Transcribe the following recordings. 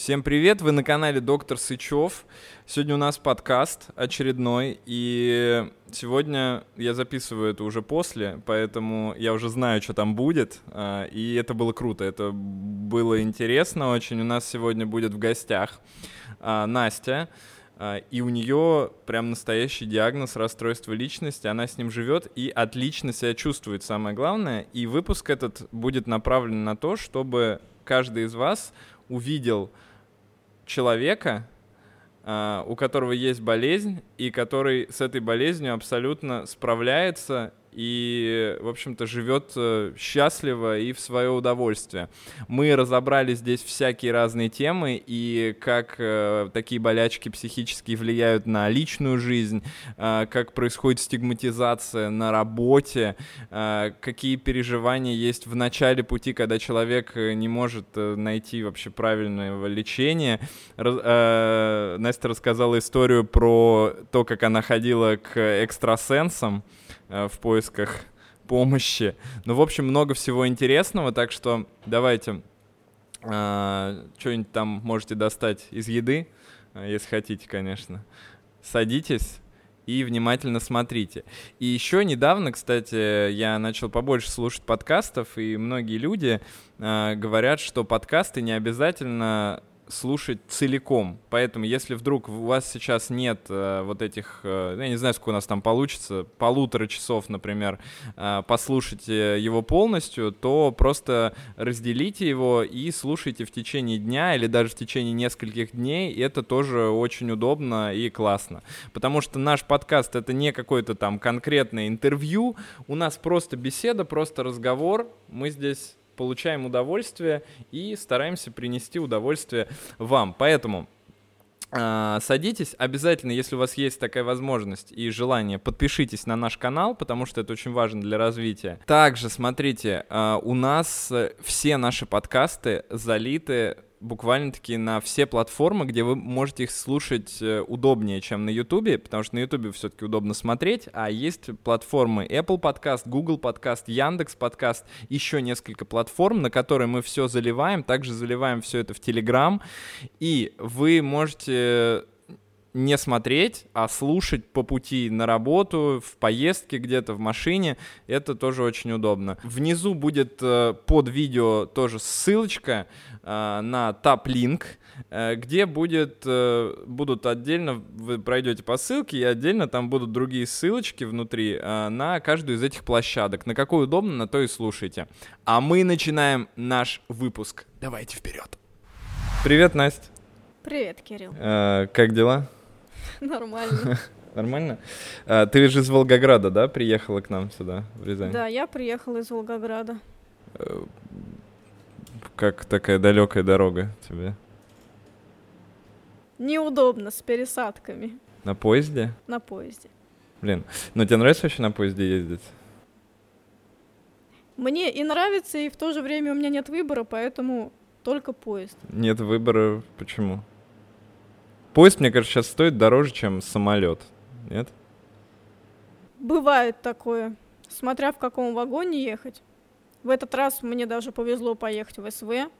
Всем привет, вы на канале Доктор Сычев. Сегодня у нас подкаст очередной, и сегодня я записываю это уже после, поэтому я уже знаю, что там будет, а, и это было круто, это было интересно очень. У нас сегодня будет в гостях а, Настя, а, и у нее прям настоящий диагноз расстройства личности, она с ним живет и отлично себя чувствует, самое главное. И выпуск этот будет направлен на то, чтобы каждый из вас увидел человека, а, у которого есть болезнь, и который с этой болезнью абсолютно справляется и, в общем-то, живет э, счастливо и в свое удовольствие. Мы разобрали здесь всякие разные темы и как э, такие болячки психические влияют на личную жизнь, э, как происходит стигматизация на работе, э, какие переживания есть в начале пути, когда человек э, не может э, найти вообще правильного лечения. Раз, э, Настя рассказала историю про то, как она ходила к экстрасенсам, в поисках помощи. Ну, в общем, много всего интересного, так что давайте э, что-нибудь там можете достать из еды, э, если хотите, конечно. Садитесь и внимательно смотрите. И еще недавно, кстати, я начал побольше слушать подкастов, и многие люди э, говорят, что подкасты не обязательно слушать целиком. Поэтому, если вдруг у вас сейчас нет э, вот этих, э, я не знаю, сколько у нас там получится, полутора часов, например, э, послушайте его полностью, то просто разделите его и слушайте в течение дня или даже в течение нескольких дней. Это тоже очень удобно и классно. Потому что наш подкаст это не какое-то там конкретное интервью, у нас просто беседа, просто разговор. Мы здесь получаем удовольствие и стараемся принести удовольствие вам. Поэтому Uh, садитесь, обязательно, если у вас есть такая возможность и желание, подпишитесь на наш канал, потому что это очень важно для развития. Также, смотрите, uh, у нас все наши подкасты залиты буквально-таки на все платформы, где вы можете их слушать э, удобнее, чем на YouTube, потому что на YouTube все-таки удобно смотреть, а есть платформы Apple Podcast, Google Podcast, Яндекс Podcast, еще несколько платформ, на которые мы все заливаем, также заливаем все это в Telegram, и вы можете не смотреть, а слушать по пути на работу, в поездке где-то, в машине. Это тоже очень удобно. Внизу будет э, под видео тоже ссылочка э, на TapLink, э, где будет, будут отдельно, вы пройдете по ссылке, и отдельно там будут другие ссылочки внутри на каждую из этих площадок. На какой удобно, на то и слушайте. А мы начинаем наш выпуск. Давайте вперед. Привет, Настя. Привет, Кирилл. Э, как дела? Нормально. Нормально? А, ты же из Волгограда, да, приехала к нам сюда, в Рязань? Да, я приехала из Волгограда. Э, как такая далекая дорога тебе? Неудобно, с пересадками. На поезде? На поезде. Блин, ну тебе нравится вообще на поезде ездить? Мне и нравится, и в то же время у меня нет выбора, поэтому только поезд. Нет выбора, почему? Поезд, мне кажется, сейчас стоит дороже, чем самолет. Нет? Бывает такое. Смотря в каком вагоне ехать. В этот раз мне даже повезло поехать в СВ.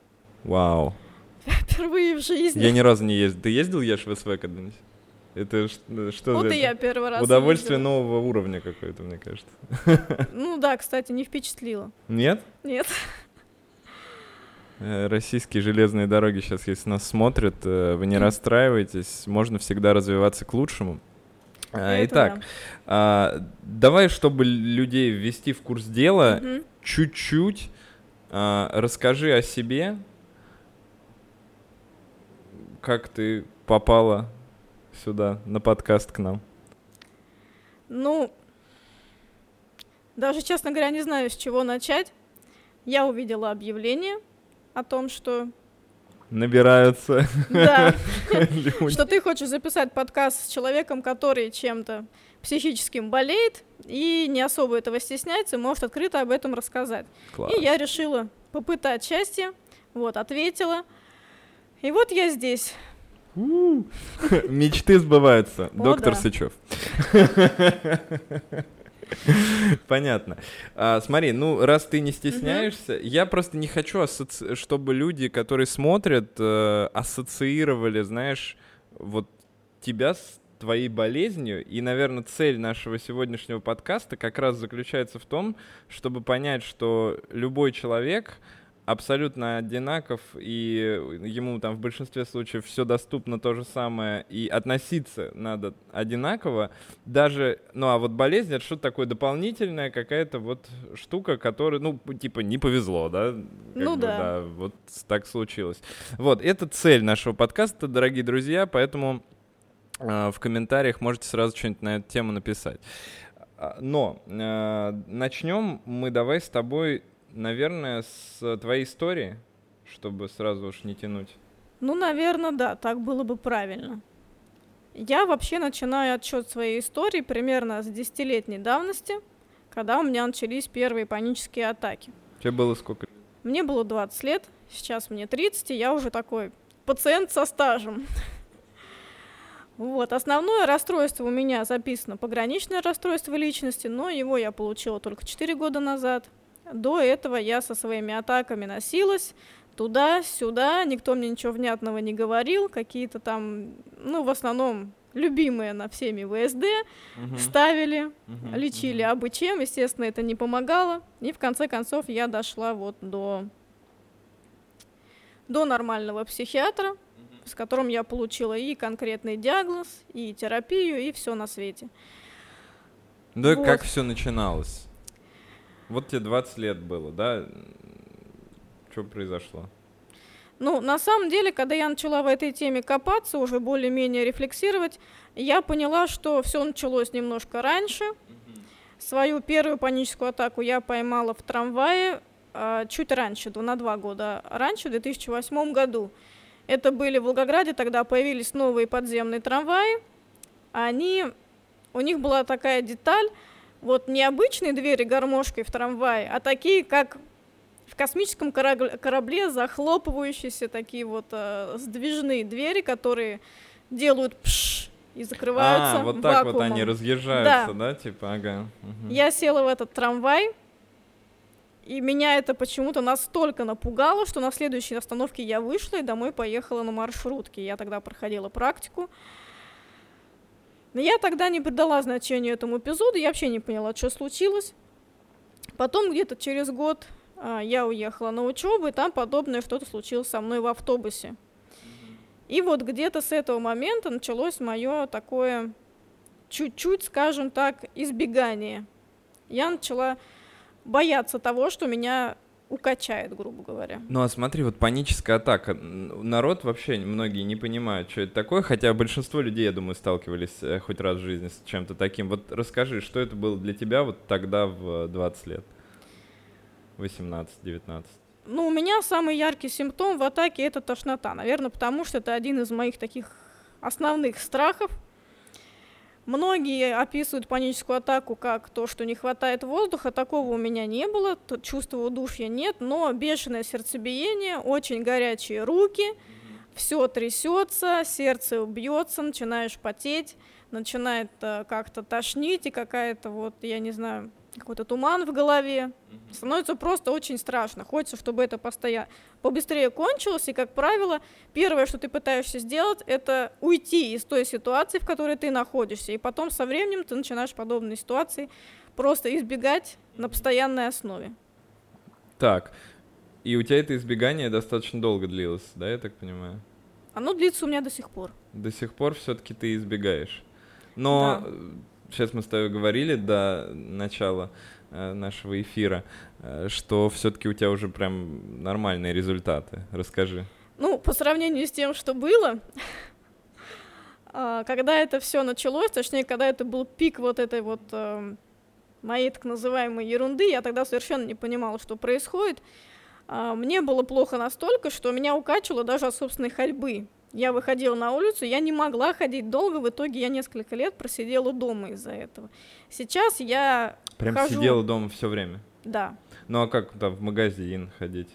Вау. Впервые в жизни. Я ни разу не ездил. Ты ездил, Еш, в СВ когда-нибудь? Это что Вот за и я первый раз удовольствие ездила. нового уровня какое-то, мне кажется. Ну да, кстати, не впечатлило. Нет? Нет. Э, Российские железные дороги сейчас, если нас смотрят, э, вы не расстраивайтесь, можно всегда развиваться к лучшему. А, Это Итак, да. давай, чтобы людей ввести в курс дела, Мгм. чуть-чуть а, расскажи о себе, как ты попала сюда, на подкаст к нам. Ну, даже, честно говоря, не знаю, с чего начать. Я увидела объявление о том, что Набираются да, что ты хочешь записать подкаст с человеком, который чем-то психическим болеет и не особо этого стесняется, может открыто об этом рассказать. Класс. И я решила попытать счастье, вот, ответила. И вот я здесь. Мечты сбываются. Доктор. Сычев. Понятно. А, смотри, ну, раз ты не стесняешься, я просто не хочу, ассоци... чтобы люди, которые смотрят, э, ассоциировали, знаешь, вот тебя с твоей болезнью. И, наверное, цель нашего сегодняшнего подкаста как раз заключается в том, чтобы понять, что любой человек абсолютно одинаков, и ему там в большинстве случаев все доступно то же самое, и относиться надо одинаково, даже, ну а вот болезнь это что-то такое дополнительное, какая-то вот штука, которая, ну, типа, не повезло, да? Как ну бы, да. да. Вот так случилось. Вот, это цель нашего подкаста, дорогие друзья, поэтому э, в комментариях можете сразу что-нибудь на эту тему написать. А, но э, начнем мы давай с тобой наверное, с твоей истории, чтобы сразу уж не тянуть. Ну, наверное, да, так было бы правильно. Я вообще начинаю отчет своей истории примерно с десятилетней давности, когда у меня начались первые панические атаки. Тебе было сколько? Мне было 20 лет, сейчас мне 30, и я уже такой пациент со стажем. Вот, основное расстройство у меня записано пограничное расстройство личности, но его я получила только 4 года назад – до этого я со своими атаками носилась туда-сюда, никто мне ничего внятного не говорил, какие-то там, ну, в основном любимые на всеми ВСД угу. ставили, угу, лечили угу. абы чем, естественно, это не помогало, и в конце концов я дошла вот до до нормального психиатра, с которым я получила и конкретный диагноз, и терапию, и все на свете. Ну вот. как все начиналось? Вот тебе 20 лет было, да? Что произошло? Ну, на самом деле, когда я начала в этой теме копаться, уже более-менее рефлексировать, я поняла, что все началось немножко раньше. Свою первую паническую атаку я поймала в трамвае э, чуть раньше, на два года раньше, в 2008 году. Это были в Волгограде, тогда появились новые подземные трамваи. Они, у них была такая деталь, вот не обычные двери гармошкой в трамвае, а такие, как в космическом корабле, захлопывающиеся такие вот э, сдвижные двери, которые делают пш и закрываются А, вот так вакуумом. вот они разъезжаются, да, да типа, ага. Угу. Я села в этот трамвай, и меня это почему-то настолько напугало, что на следующей остановке я вышла и домой поехала на маршрутке. Я тогда проходила практику. Но я тогда не придала значения этому эпизоду, я вообще не поняла, что случилось. Потом где-то через год а, я уехала на учебу, и там подобное что-то случилось со мной в автобусе. И вот где-то с этого момента началось мое такое чуть-чуть, скажем так, избегание. Я начала бояться того, что меня укачает, грубо говоря. Ну а смотри, вот паническая атака. Народ вообще многие не понимают, что это такое, хотя большинство людей, я думаю, сталкивались э, хоть раз в жизни с чем-то таким. Вот расскажи, что это было для тебя вот тогда в 20 лет? 18-19. Ну, у меня самый яркий симптом в атаке — это тошнота. Наверное, потому что это один из моих таких основных страхов — Многие описывают паническую атаку как то, что не хватает воздуха. Такого у меня не было, чувства удушья нет, но бешеное сердцебиение, очень горячие руки, все трясется, сердце бьется, начинаешь потеть, начинает э, как-то тошнить и какая-то вот, я не знаю, какой-то туман в голове. Становится просто очень страшно. Хочется, чтобы это постоянно побыстрее кончилось, и, как правило, первое, что ты пытаешься сделать, это уйти из той ситуации, в которой ты находишься, и потом со временем ты начинаешь подобные ситуации просто избегать на постоянной основе. Так, и у тебя это избегание достаточно долго длилось, да, я так понимаю? Оно длится у меня до сих пор. До сих пор все-таки ты избегаешь. Но да сейчас мы с тобой говорили до начала э, нашего эфира, э, что все-таки у тебя уже прям нормальные результаты. Расскажи. Ну, по сравнению с тем, что было, а, когда это все началось, точнее, когда это был пик вот этой вот э, моей так называемой ерунды, я тогда совершенно не понимала, что происходит. А, мне было плохо настолько, что меня укачивало даже от собственной ходьбы. Я выходила на улицу, я не могла ходить долго, в итоге я несколько лет просидела дома из-за этого. Сейчас я Прям хожу... сидела дома все время? Да. Ну а как там в магазин ходить?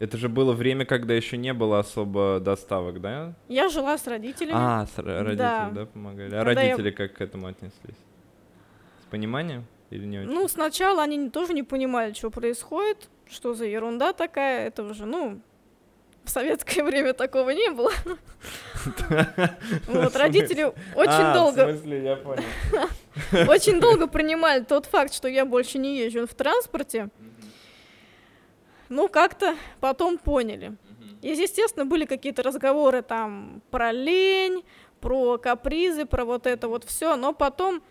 Это же было время, когда еще не было особо доставок, да? Я жила с родителями. А, с родители, да, да помогали. А когда родители я... как к этому отнеслись? С пониманием? Или не очень? Ну, сначала они тоже не понимали, что происходит, что за ерунда такая, это уже, ну, в советское время такого не было. Вот, родители очень А, долго, я понял. очень долго принимали тот факт, что я больше не езжу в транспорте. Ну, как-то потом поняли. И, естественно, были какие-то разговоры там про лень, про капризы, про вот это вот все, но потом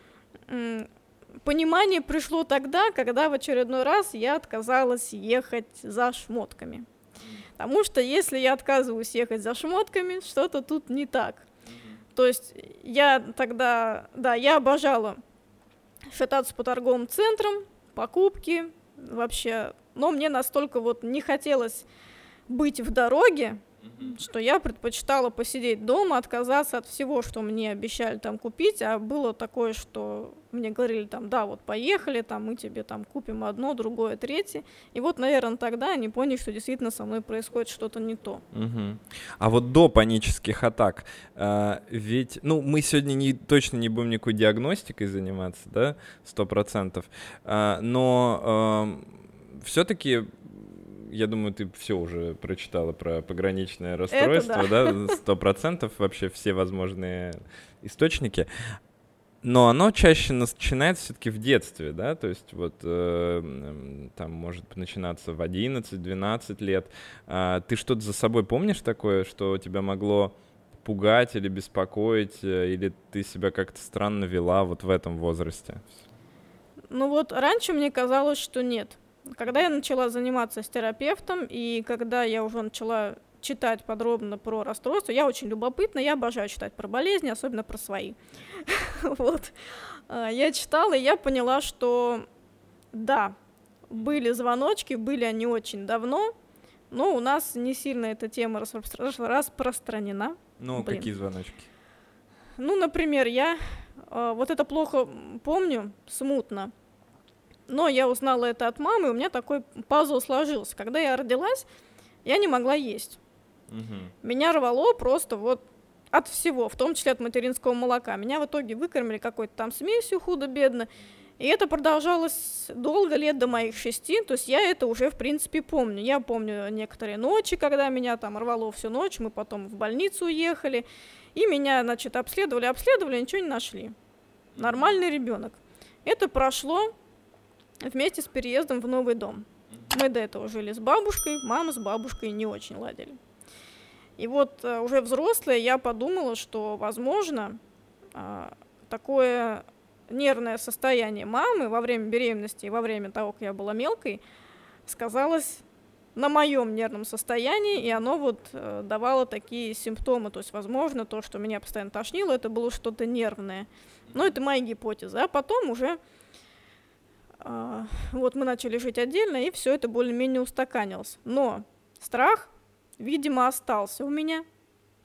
понимание пришло тогда, когда в очередной раз я отказалась ехать за шмотками. Потому что если я отказываюсь ехать за шмотками, что-то тут не так. То есть я тогда, да, я обожала шататься по торговым центрам, покупки, вообще. Но мне настолько вот не хотелось быть в дороге, что я предпочитала посидеть дома, отказаться от всего, что мне обещали там купить, а было такое, что мне говорили там, да, вот поехали, там мы тебе там купим одно, другое, третье. И вот, наверное, тогда они поняли, что действительно со мной происходит что-то не то. Мгм. А вот до панических атак, а, ведь, ну, мы сегодня не, точно не будем никакой диагностикой заниматься, да, сто процентов, А, но все-таки, я думаю, ты все уже прочитала про пограничное расстройство, да, сто процентов, вообще все возможные источники. Но оно чаще начинается все-таки в детстве, да, то есть вот э, там может начинаться в 11-12 лет. А, ты что-то за собой помнишь такое, что тебя могло пугать или беспокоить, э, или ты себя как-то странно вела вот в этом возрасте? Ну вот раньше мне казалось, что нет. Когда я начала заниматься с терапевтом, и когда я уже начала читать подробно про расстройство, я очень любопытна, я обожаю читать про болезни, особенно про свои. Вот. А, Я читала, и я поняла, что да, были звоночки, были они очень давно, но у нас не сильно эта тема распро- распространена. Ну, Блин. какие звоночки? Ну, например, я э, вот это плохо помню, смутно. Но я узнала это от мамы, и у меня такой пазл сложился. Когда я родилась, я не могла есть. Мгм. Меня рвало просто вот от всего, в том числе от материнского молока. Меня в итоге выкормили какой-то там смесью худо-бедно. И это продолжалось долго, лет до моих шести, то есть я это уже, в принципе, помню. Я помню некоторые ночи, когда меня там рвало всю ночь, мы потом в больницу уехали, и меня, значит, обследовали, обследовали, ничего не нашли. Нормальный ребенок. Это прошло вместе с переездом в новый дом. Мы до этого жили с бабушкой, мама с бабушкой не очень ладили. И вот э, уже взрослая я подумала, что, возможно, а, такое нервное состояние мамы во время беременности и во время того, как я была мелкой, сказалось на моем нервном состоянии, и оно вот э, давало такие симптомы. То есть, возможно, то, что меня постоянно тошнило, это было что-то нервное. Но это моя гипотеза. А потом уже вот мы начали жить отдельно, и все это более-менее устаканилось. Но страх, видимо, остался у меня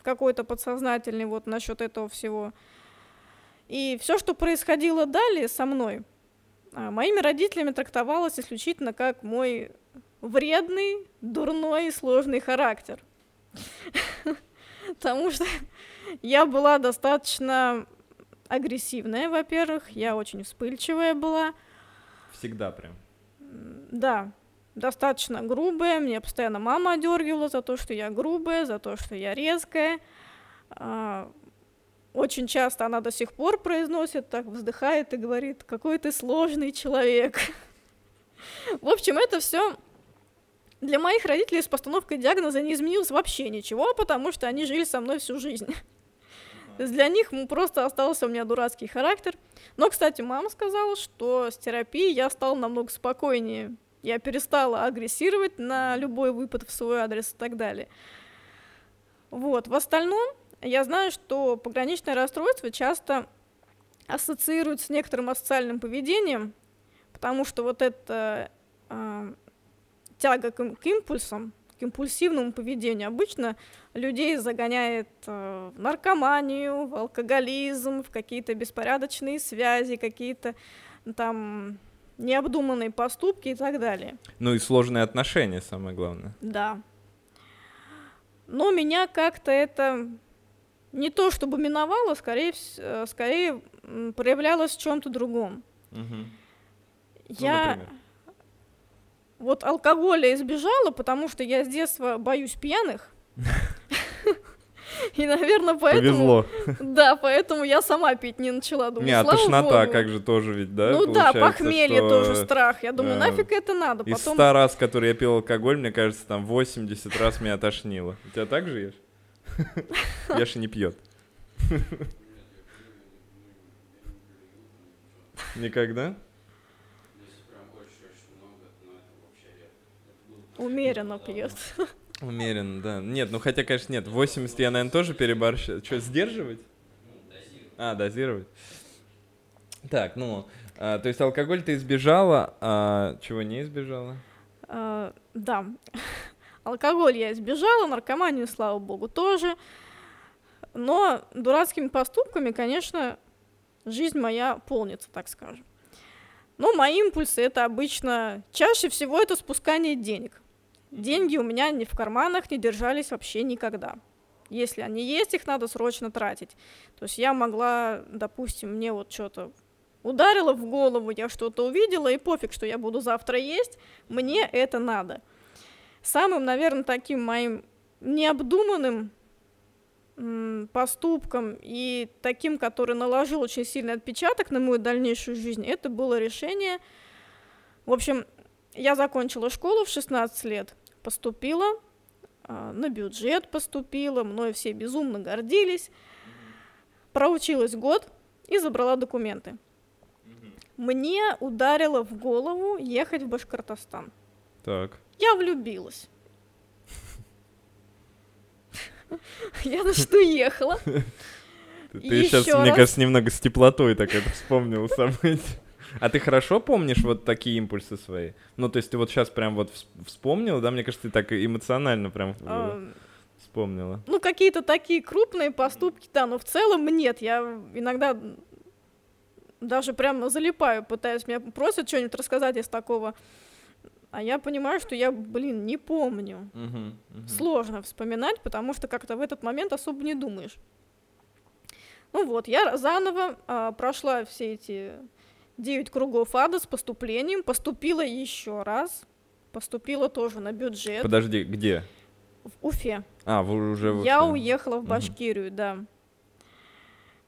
какой-то подсознательный вот насчет этого всего. И все, что происходило далее со мной, а, моими родителями трактовалось исключительно как мой вредный, дурной, сложный характер. Потому что я была достаточно агрессивная, во-первых, я очень вспыльчивая была. Всегда прям. Да, достаточно грубая. Мне постоянно мама одергивала за то, что я грубая, за то, что я резкая. А, Очень часто она до сих пор произносит, так вздыхает и говорит, какой ты сложный человек. В общем, это все для моих родителей с постановкой диагноза не изменилось вообще ничего, потому что они жили со мной всю жизнь. Для них просто остался у меня дурацкий характер. Но, кстати, мама сказала, что с терапией я стала намного спокойнее. Я перестала агрессировать на любой выпад в свой адрес и так далее. Вот. В остальном, я знаю, что пограничное расстройство часто ассоциируют с некоторым асоциальным поведением, потому что вот эта а, тяга к, к импульсам, к импульсивному поведению обычно людей загоняет э, в наркоманию, в алкоголизм, в какие-то беспорядочные связи, какие-то там необдуманные поступки и так далее. Ну и сложные отношения, самое главное. Да. Но меня как-то это не то чтобы миновало, скорее, э, скорее проявлялось в чем-то другом. Мгм. Я например. Вот алкоголя избежала, потому что я с детства боюсь пьяных. И, наверное, поэтому... Повезло. Да, поэтому я сама пить не начала. Думаю, Не, а тошнота богу. как же тоже ведь, да? Ну да, похмелье что тоже страх. Я думаю, э, нафиг это надо. Из Потом 100 раз, которые я пил алкоголь, мне кажется, там 80 раз меня тошнило. У тебя так же ешь? Яша не пьет. Никогда? Умеренно пьет. Умеренно, да. Нет, ну хотя, конечно, нет. 80 я, наверное, тоже переборщил. Что, сдерживать? А, дозировать. Так, ну, а, то есть алкоголь ты избежала, а чего не избежала? А, Да. Алкоголь я избежала, наркоманию, слава богу, тоже. Но дурацкими поступками, конечно, жизнь моя полнится, так скажем. Но мои импульсы это обычно, чаще всего это спускание денег. Деньги у меня ни в карманах не держались вообще никогда. Если они есть, их надо срочно тратить. То есть я могла, допустим, мне вот что-то ударило в голову, я что-то увидела, и пофиг, что я буду завтра есть, мне это надо. Самым, наверное, таким моим необдуманным поступком и таким, который наложил очень сильный отпечаток на мою дальнейшую жизнь, это было решение. В общем, я закончила школу в 16 лет, поступила, а, на бюджет поступила, мной все безумно гордились, проучилась год и забрала документы. Мне ударило в голову ехать в Башкортостан. Так. Я влюбилась. Я на что ехала. Ты, сейчас, мне кажется, немного с теплотой так это вспомнил событие. А ты хорошо помнишь вот такие импульсы свои? Ну, то есть ты вот сейчас прям вот вс- вспомнила, да? Мне кажется, ты так эмоционально прям э, А, вспомнила. Ну, какие-то такие крупные поступки, да, но в целом нет. Я иногда даже прям залипаю, пытаюсь, меня просят что-нибудь рассказать из такого. А я понимаю, что я, блин, не помню. Мгм, мгм. Сложно вспоминать, потому что как-то в этот момент особо не думаешь. Ну вот, я заново а, прошла все эти девять кругов ада с поступлением, поступила еще раз, поступила тоже на бюджет Подожди, где? в Уфе. А, вы уже в Я Уфе. уехала в. Башкирию, да.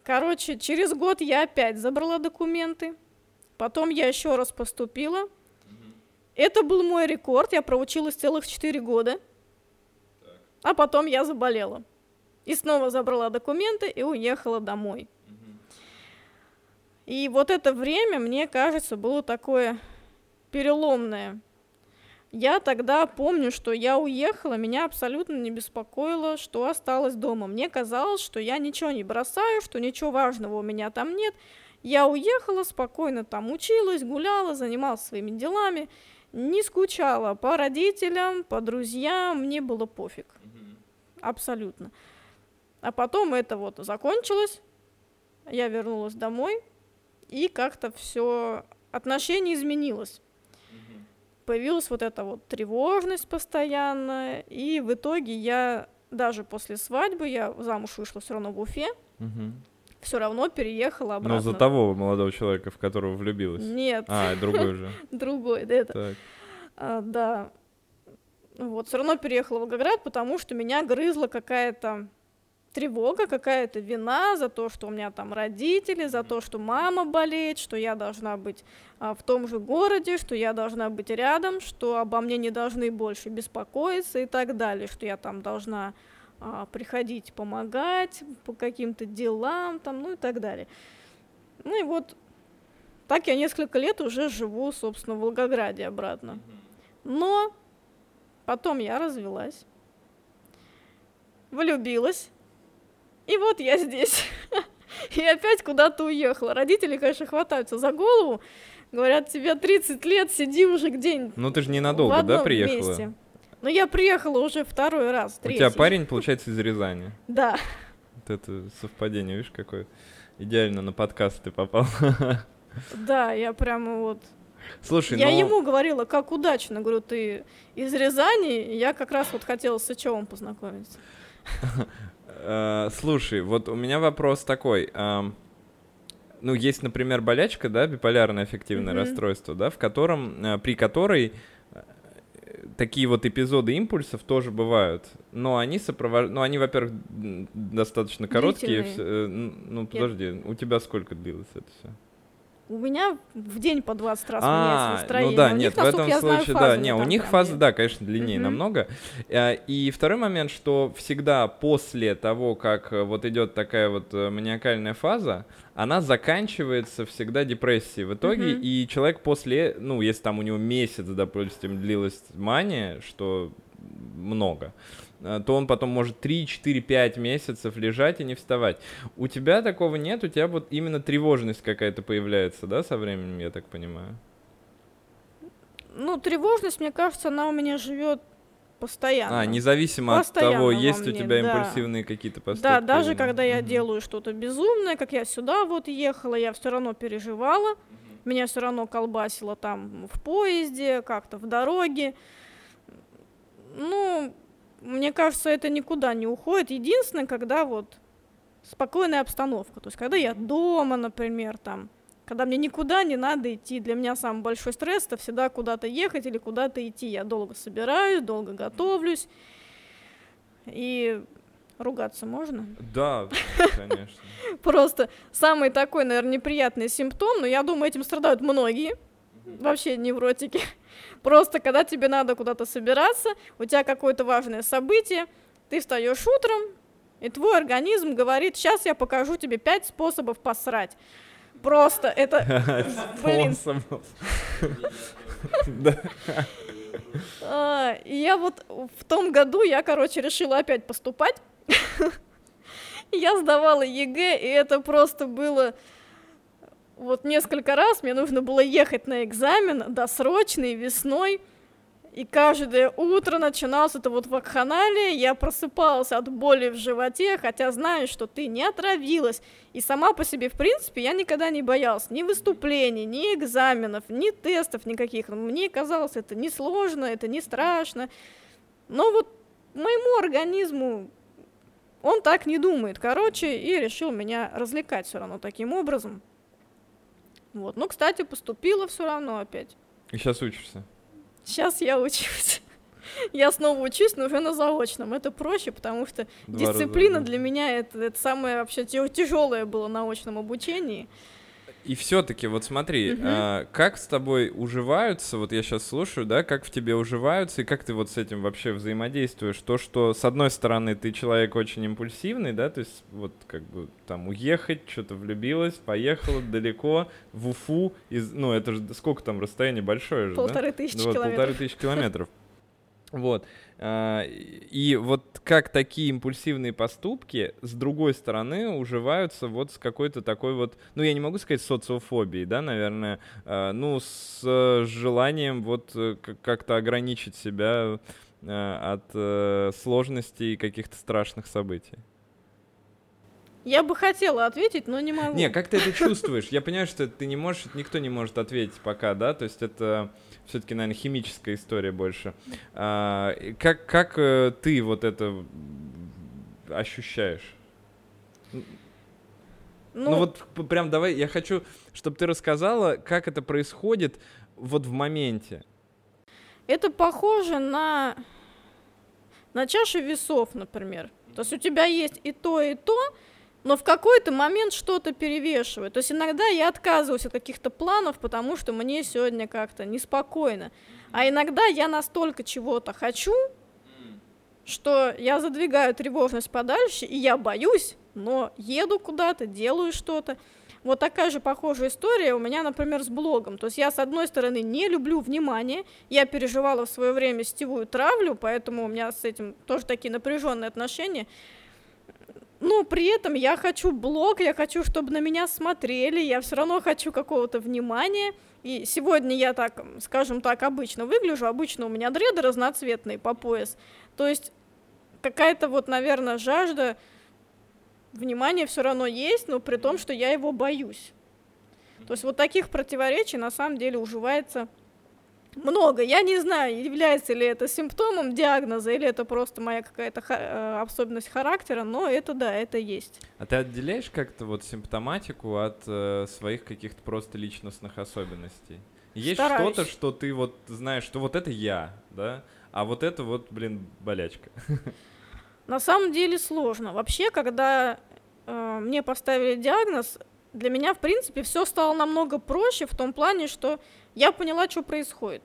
Короче, через год я опять забрала документы. Потом я еще раз поступила. Это был мой рекорд. Я проучилась целых 4 года. А потом я заболела. И снова забрала документы и уехала домой. И вот это время, мне кажется, было такое переломное. Я тогда помню, что я уехала, меня абсолютно не беспокоило, что осталось дома. Мне казалось, что я ничего не бросаю, что ничего важного у меня там нет. Я уехала, спокойно там училась, гуляла, занималась своими делами, не скучала по родителям, по друзьям, мне было пофиг. Абсолютно. А потом это вот закончилось, я вернулась домой, и как-то все отношение изменилось появилась вот эта вот тревожность постоянная, и в итоге я даже после свадьбы, я замуж вышла все равно в Уфе, Мгм. все равно переехала обратно. Но за того молодого человека, в которого влюбилась. Нет, А, другой же. другой, да, это, а, да. Вот, все равно переехала в Волгоград, потому что меня грызла какая-то тревога, какая-то вина за то, что у меня там родители, за то, что мама болеет, что я должна быть а, в том же городе, что я должна быть рядом, что обо мне не должны больше беспокоиться и так далее, что я там должна а, приходить помогать по каким-то делам, там, ну и так далее. Ну и вот так я несколько лет уже живу, собственно, в Волгограде обратно. Но потом я развелась, влюбилась, и вот я здесь. И опять куда-то уехала. Родители, конечно, хватаются за голову, говорят, тебе 30 лет, сиди уже где-нибудь Ну ты же ненадолго, да, приехала? месте. Но я приехала уже второй раз, У третий. тебя парень, получается, из Рязани. Да, Вот это совпадение, видишь, какое идеально на подкаст ты попал. да, я прямо вот... Слушай, я ну... ему говорила, как удачно, говорю, ты из Рязани, я как раз вот хотела с Сычевым познакомиться. Э, слушай, вот у меня вопрос такой. ну, есть, например, болячка, да, биполярное аффективное Мгм. расстройство, да, в котором, э, при которой э, такие вот эпизоды импульсов тоже бывают, но они сопровождают, ну, они, во-первых, достаточно короткие, Длительные. ну, подожди, у тебя сколько длилось это все? У меня в день по 20 раз А, меняется настроение. ну да, У них, нет, в этом я знаю, случае, фазы да, не у них фаза, есть. да, конечно, длиннее Мгм. намного. Э, И второй момент, что всегда после того, как э, вот идет такая вот э, маниакальная фаза, она заканчивается всегда депрессией в итоге, Мгм. и человек после, ну, если там у него месяц, допустим, длилась мания, что много, то он потом может 3, 4, 5 месяцев лежать и не вставать. У тебя такого нет, у тебя вот именно тревожность какая-то появляется, да, со временем, я так понимаю? Ну, тревожность, мне кажется, она у меня живет постоянно. А, независимо от Постоянно того, во есть у мне, тебя да. импульсивные какие-то поступки. Да, даже нет. когда я Мгм. делаю что-то безумное, как я сюда вот ехала, я все равно переживала. Меня все равно колбасило там в поезде, как-то в дороге. Ну, мне кажется, это никуда не уходит. Единственное, когда вот спокойная обстановка. То есть, когда я дома, например, там, когда мне никуда не надо идти. Для меня самый большой стресс это всегда куда-то ехать или куда-то идти. Я долго собираюсь, долго готовлюсь. И ругаться можно? Да, конечно. Просто самый такой, наверное, неприятный симптом, но я думаю, этим страдают многие, вообще невротики. Просто когда тебе надо куда-то собираться, у тебя какое-то важное событие, ты встаешь утром, и твой организм говорит, сейчас я покажу тебе пять способов посрать. Просто это, Блин. А, и я вот в том году, я, короче, решила опять поступать. Я сдавала ЕГЭ, и это просто было вот несколько раз. Мне нужно было ехать на экзамен досрочный весной. И каждое утро начиналось это вот вакханалия. Я просыпалась от боли в животе, хотя знаю, что ты не отравилась. И сама по себе, в принципе, я никогда не боялась ни выступлений, ни экзаменов, ни тестов никаких. Мне казалось, это не сложно, это не страшно. Но вот моему организму он так не думает, короче, и решил меня развлекать все равно таким образом. Вот. Ну, кстати, поступила все равно опять. И сейчас учишься. Сейчас я учусь. Я снова учусь, но уже на заочном. Это проще, потому что Два раза, дисциплина да. для меня это, это самое вообще тяжелое было на очном обучении. И все-таки, вот смотри, Мгм. а, как с тобой уживаются, вот я сейчас слушаю, да, как в тебе уживаются, и как ты вот с этим вообще взаимодействуешь? То, что, с одной стороны, ты человек очень импульсивный, да, то есть вот как бы там уехать, что-то влюбилась, поехала далеко, в Уфу, из, ну это же сколько там расстояние большое же, да? Полторы тысячи Вот, километров. полторы тысячи километров. Вот. А, И вот как такие импульсивные поступки, с другой стороны, уживаются вот с какой-то такой вот, ну, я не могу сказать социофобией, да, наверное, а, ну, с желанием вот э, как-то ограничить себя э, от э, сложностей каких-то страшных событий. Я бы хотела ответить, но не могу. Не, как ты это чувствуешь? Я понимаю, что ты не можешь, никто не может ответить пока, да, то есть это все-таки, наверное, химическая история больше. А, как, как э, ты вот это ощущаешь? Ну, вот п- прям давай, я хочу, чтобы ты рассказала, как это происходит вот в моменте. Это похоже на, на чашу весов, например. То есть у тебя есть и то, и то, но в какой-то момент что-то перевешивает. То есть иногда я отказываюсь от каких-то планов, потому что мне сегодня как-то неспокойно. А иногда я настолько чего-то хочу, что я задвигаю тревожность подальше, и я боюсь, но еду куда-то, делаю что-то. Вот такая же похожая история у меня, например, с блогом. То есть я, с одной стороны, не люблю внимание, я переживала в свое время сетевую травлю, поэтому у меня с этим тоже такие напряженные отношения. Но при этом я хочу блог, я хочу, чтобы на меня смотрели, я все равно хочу какого-то внимания. И сегодня я так, скажем так, обычно выгляжу, обычно у меня дреды разноцветные по пояс. То есть какая-то вот, наверное, жажда внимания все равно есть, но при том, что я его боюсь. То есть вот таких противоречий на самом деле уживается много. Я не знаю, является ли это симптомом диагноза, или это просто моя какая-то ха- э, особенность характера, но это да, это есть. А ты отделяешь как-то вот симптоматику от э, своих каких-то просто личностных особенностей? Есть Стараюсь. что-то, что ты вот знаешь, что вот это я, да, а вот это вот, блин, болячка. На самом деле сложно. Вообще, когда э, мне поставили диагноз, для меня, в принципе, все стало намного проще в том плане, что я поняла, что происходит.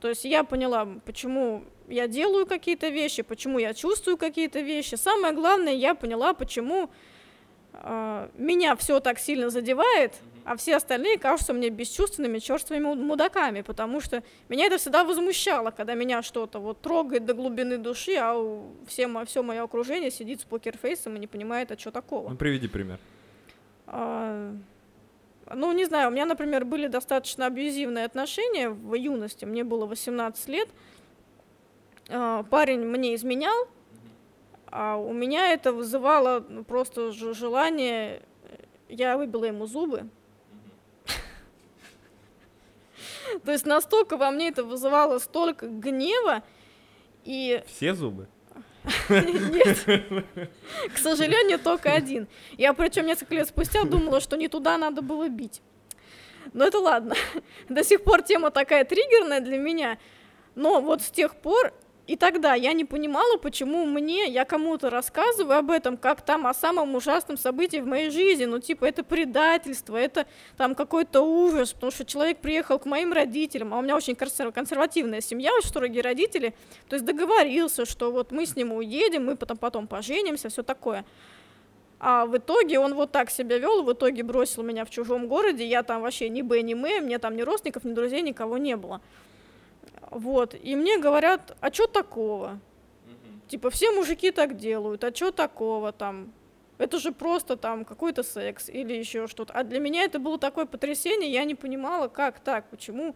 То есть я поняла, почему я делаю какие-то вещи, почему я чувствую какие-то вещи. Самое главное, я поняла, почему э, меня все так сильно задевает, а все остальные кажутся мне бесчувственными, черствыми му- мудаками, потому что меня это всегда возмущало, когда меня что-то вот трогает до глубины души, а у- все, мо- все мое окружение сидит с покерфейсом и не понимает, а что такого. Ну, приведи пример. А, Ну, не знаю, у меня, например, были достаточно абьюзивные отношения в юности, мне было 18 лет. А, Парень мне изменял, а у меня это вызывало просто желание, э, я выбила ему зубы. То есть настолько во мне это вызывало столько гнева, и Все зубы? Нет, к сожалению, только один. Я причем несколько лет спустя думала, что не туда надо было бить. Но это ладно. До сих пор тема такая триггерная для меня. Но вот с тех пор и тогда я не понимала, почему мне, я кому-то рассказываю об этом, как там о самом ужасном событии в моей жизни. Ну, типа, это предательство, это там какой-то ужас, потому что человек приехал к моим родителям, а у меня очень консер- консервативная семья, очень строгие родители, то есть договорился, что вот мы с ним уедем, мы потом, потом поженимся, все такое. А в итоге он вот так себя вел, в итоге бросил меня в чужом городе, я там вообще ни Б, ни М, мне там ни родственников, ни друзей, никого не было. Вот, и мне говорят, а что такого? Типа, все мужики так делают, а что такого там? Это же просто там какой-то секс или еще что-то. А для меня это было такое потрясение, я не понимала, как так, почему,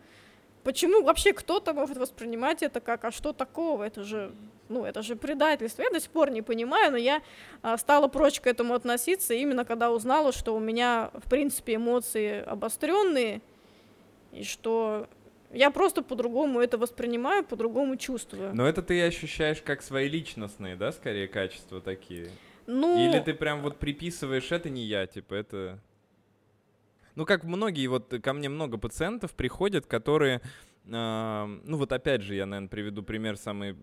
почему вообще кто-то может воспринимать это как, а что такого? Это же, ну, это же предательство. Я до сих пор не понимаю, но я а, стала проще к этому относиться именно когда узнала, что у меня, в принципе, эмоции обостренные, и что я просто по-другому это воспринимаю, по-другому чувствую. Но это ты ощущаешь как свои личностные, да, скорее, качества такие? Ну, Или ты прям вот приписываешь, это не я, типа, это... Ну, как многие, вот ко мне много пациентов приходят, которые, а, ну вот опять же, я, наверное, приведу пример самый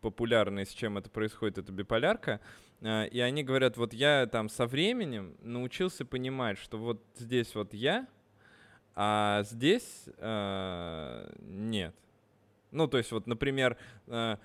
популярный, с чем это происходит, это биполярка, а, и они говорят, вот я там со временем научился понимать, что вот здесь вот я, а здесь а, нет. Ну, то есть вот, например, а,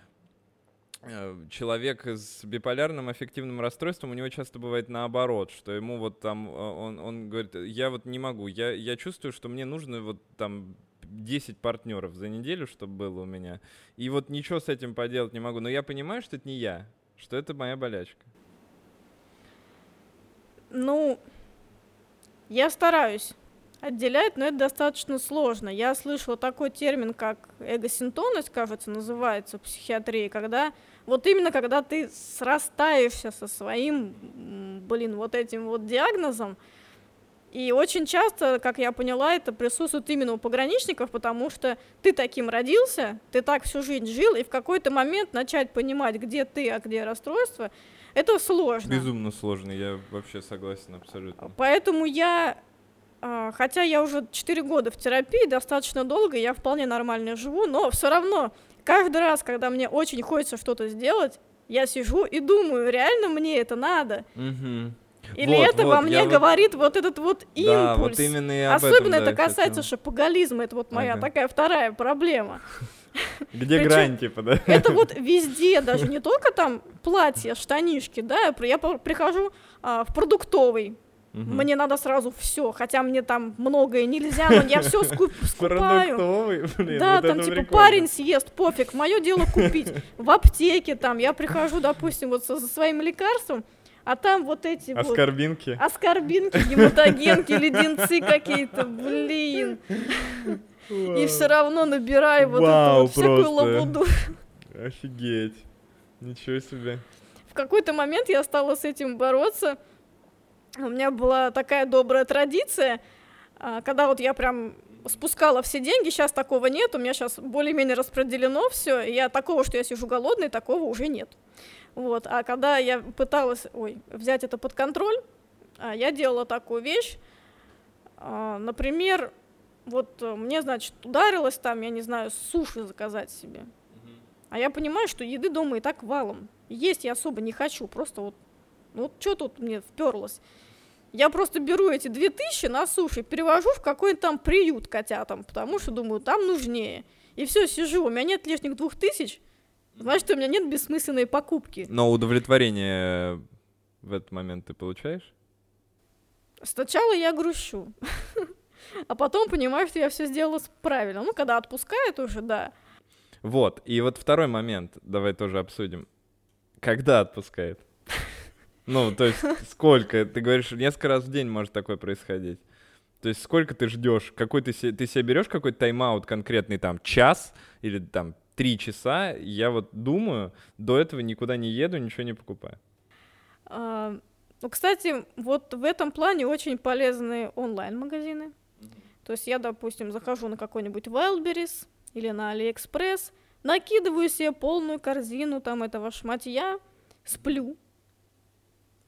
э, человек с биполярным аффективным расстройством, у него часто бывает наоборот, что ему вот там, э, он, он говорит, я вот не могу, я, я чувствую, что мне нужно вот там 10 партнеров за неделю, чтобы было у меня, и вот ничего с этим поделать не могу, но я понимаю, что это не я, что это моя болячка. Ну, я стараюсь отделять, но это достаточно сложно. Я слышала такой термин, как эгосинтонность, кажется, называется в психиатрии, когда вот именно когда ты срастаешься со своим, блин, вот этим вот диагнозом, и очень часто, как я поняла, это присутствует именно у пограничников, потому что ты таким родился, ты так всю жизнь жил, и в какой-то момент начать понимать, где ты, а где расстройство, это сложно. Безумно сложно, я вообще согласен абсолютно. Поэтому я, хотя я уже 4 года в терапии, достаточно долго, я вполне нормально живу, но все равно каждый раз, когда мне очень хочется что-то сделать, я сижу и думаю, реально мне это надо? Мгм. Или Вот, это вот, во мне говорит вот этот вот импульс? Да, вот именно и об Особенно этом, да, это касается хотел. шопоголизма, это вот моя Ага. такая вторая проблема. Где грань, типа, да? Это вот везде, даже не только там платья, штанишки, да, я прихожу а, в продуктовый, Мгм. мне надо сразу все, хотя мне там многое нельзя, но я все скупаю. Продуктовый, блин, Да, вот там типа прикольно. парень съест, пофиг, мое дело купить. В аптеке там я прихожу, допустим, вот со, со своим лекарством, а там вот эти вот Аскорбинки. аскорбинки, гематогенки, леденцы какие-то, блин. И все равно набираю вот эту Вау, вот всякую просто. лабуду. Офигеть. Ничего себе. В какой-то момент я стала с этим бороться. У меня была такая добрая традиция, а, когда вот я прям спускала все деньги, сейчас такого нет, у меня сейчас более-менее распределено все, я такого, что я сижу голодный, такого уже нет. Вот, а когда я пыталась, ой, взять это под контроль, а, я делала такую вещь, а, например, вот мне, значит, ударилось там, я не знаю, суши заказать себе, а я понимаю, что еды дома и так валом, есть я особо не хочу, просто вот, ну вот что тут мне вперлось. Я просто беру эти две тысячи на суши, перевожу в какой-то там приют котятам, потому что думаю, там нужнее. И все, сижу, у меня нет лишних двух тысяч, значит, у меня нет бессмысленной покупки. Но удовлетворение в этот момент ты получаешь? Сначала я грущу, а потом понимаю, что я все сделала правильно. Ну, когда отпускает уже, да. Вот, и вот второй момент, давай тоже обсудим. Когда отпускает? Ну, то есть сколько? Ты говоришь, несколько раз в день может такое происходить. То есть сколько ты ждешь? Какой ты, ты себе берешь какой-то тайм-аут конкретный, там, час или там три часа? Я вот думаю, до этого никуда не еду, ничего не покупаю. А, ну, кстати, вот в этом плане очень полезны онлайн-магазины. То есть я, допустим, захожу на какой-нибудь Wildberries или на AliExpress, накидываю себе полную корзину там этого шматья, сплю,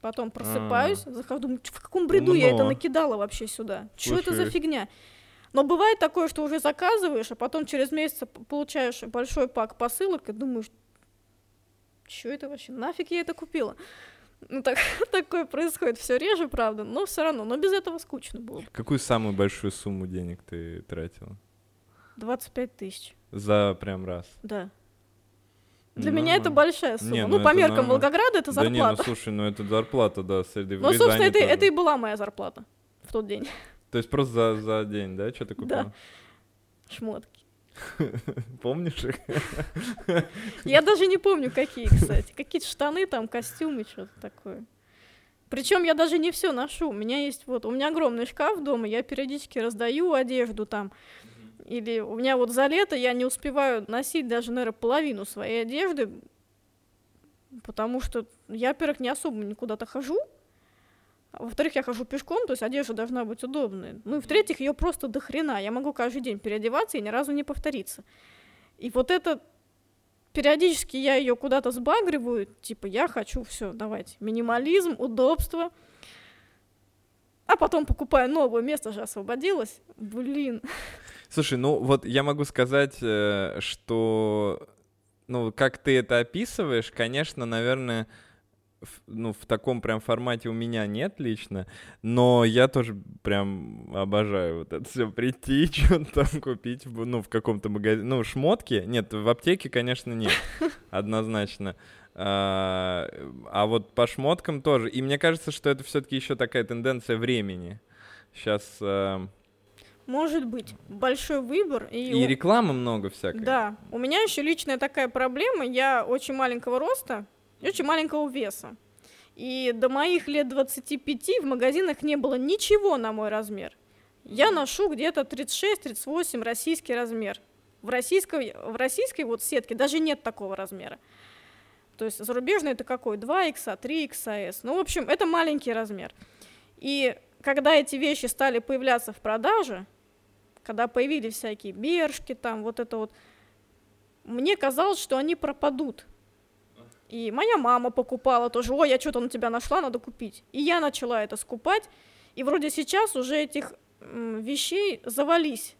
Потом просыпаюсь, а. захожу, думаю, в каком бреду я это накидала вообще сюда? Что это за фигня? Но бывает такое, что уже заказываешь, а потом через месяц получаешь большой пак посылок и думаешь, что это вообще? Нафиг я это купила? Ну, так, такое происходит все реже, правда, но все равно, но без этого скучно было. Какую самую большую сумму денег ты тратила? 25 тысяч. За прям раз? Да. Для ну, меня это большая сумма. Не, ну, ну по меркам нормально. Волгограда это зарплата. Да не, ну слушай, ну это зарплата, да, среди Ну, собственно, это, это и была моя зарплата в тот день. То есть просто за, за день, да, что ты купила? Да. Шмотки. Помнишь их? Я даже не помню, какие, кстати. Какие-то штаны, там, костюмы, что-то такое. Причем я даже не все ношу. У меня есть вот, у меня огромный шкаф дома, я периодически раздаю одежду там. Или у меня вот за лето я не успеваю носить даже, наверное, половину своей одежды, потому что я, во-первых, не особо никуда-то хожу, а во-вторых, я хожу пешком, то есть одежда должна быть удобной. Ну и в-третьих, ее просто до хрена. Я могу каждый день переодеваться и ни разу не повториться. И вот это периодически я ее куда-то сбагриваю, типа я хочу все, давайте, минимализм, удобство. А потом покупаю новое, место же освободилось. Блин. Слушай, ну вот я могу сказать, э, что, ну, как ты это описываешь, конечно, наверное, в, ну, в таком прям формате у меня нет лично, но я тоже прям обожаю вот это все прийти, что-то там купить, ну, в каком-то магазине. Ну, шмотки, нет, в аптеке, конечно, нет, однозначно. А, а вот по шмоткам тоже. И мне кажется, что это все-таки еще такая тенденция времени. Сейчас а, может быть, большой выбор. И, и у... рекламы много всякой. Да. У меня еще личная такая проблема. Я очень маленького роста и очень маленького веса. И до моих лет 25 в магазинах не было ничего на мой размер. Я ношу где-то 36-38 российский размер. В российской, в российской вот сетке даже нет такого размера. То есть зарубежный это какой? 2X, 3XS. Ну, в общем, это маленький размер. И когда эти вещи стали появляться в продаже, когда появились всякие бершки, там вот это вот, мне казалось, что они пропадут. И моя мама покупала тоже, ой, я что-то на тебя нашла, надо купить. И я начала это скупать, и вроде сейчас уже этих вещей завались.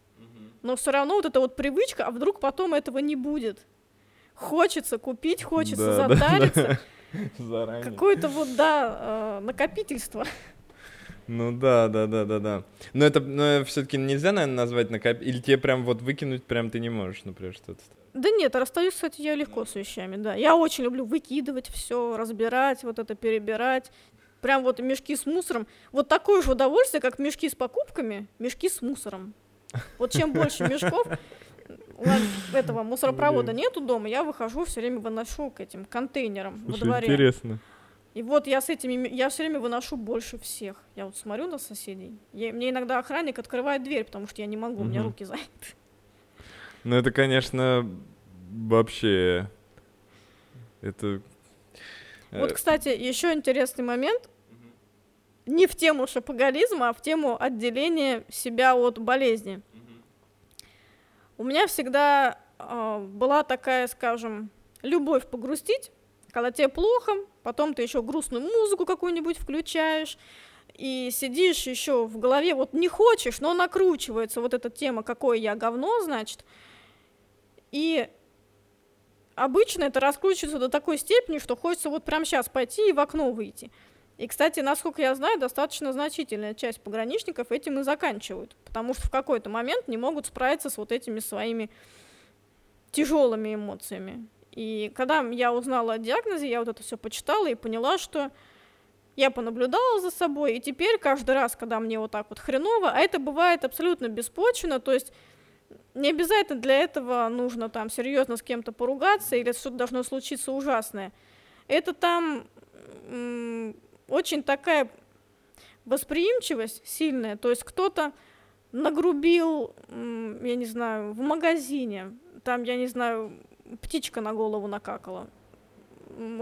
Но все равно вот эта вот привычка, а вдруг потом этого не будет. Хочется купить, хочется да, затариться. Да, да. Какое-то вот, да, э, накопительство. Ну да, да, да, да, да. Но это, но все-таки нельзя, наверное, назвать накоп... Или тебе прям вот выкинуть прям ты не можешь, например, что-то. Да нет, расстаюсь, кстати, я легко с вещами, да. Я очень люблю выкидывать все, разбирать, вот это перебирать. Прям вот мешки с мусором. Вот такое же удовольствие, как мешки с покупками, мешки с мусором. Вот чем больше мешков, этого мусоропровода нету дома, я выхожу, все время выношу к этим контейнерам во дворе. Интересно. И вот я с этими, я все время выношу больше всех. Я вот смотрю на соседей. Я, мне иногда охранник открывает дверь, потому что я не могу, угу. у меня руки заняты. Ну это, конечно, вообще, это. Э, вот, кстати, еще интересный момент. Не в тему шапоголизма, а в тему отделения себя от болезни. У меня всегда э, была такая, скажем, любовь погрустить, когда тебе плохо, потом ты еще грустную музыку какую-нибудь включаешь, и сидишь еще в голове, вот не хочешь, но накручивается вот эта тема, какое я говно, значит, и обычно это раскручивается до такой степени, что хочется вот прямо сейчас пойти и в окно выйти. И, кстати, насколько я знаю, достаточно значительная часть пограничников этим и заканчивают, потому что в какой-то момент не могут справиться с вот этими своими тяжелыми эмоциями. И когда я узнала о диагнозе, я вот это все почитала и поняла, что я понаблюдала за собой, и теперь каждый раз, когда мне вот так вот хреново, а это бывает абсолютно беспочвенно, то есть не обязательно для этого нужно там серьезно с кем-то поругаться или что-то должно случиться ужасное. Это там очень такая восприимчивость сильная, то есть кто-то нагрубил, я не знаю, в магазине, там, я не знаю, птичка на голову накакала,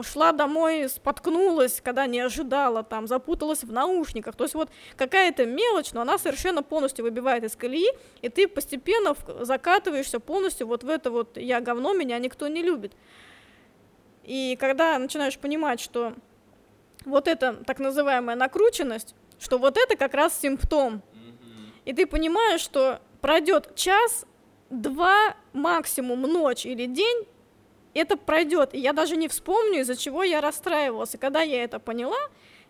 шла домой, споткнулась, когда не ожидала, там, запуталась в наушниках. То есть вот какая-то мелочь, но она совершенно полностью выбивает из колеи, и ты постепенно закатываешься полностью вот в это вот «я говно, меня никто не любит». И когда начинаешь понимать, что вот эта так называемая накрученность, что вот это как раз симптом. И ты понимаешь, что пройдет час, два, максимум ночь или день, это пройдет. И я даже не вспомню, из-за чего я расстраивалась. И когда я это поняла,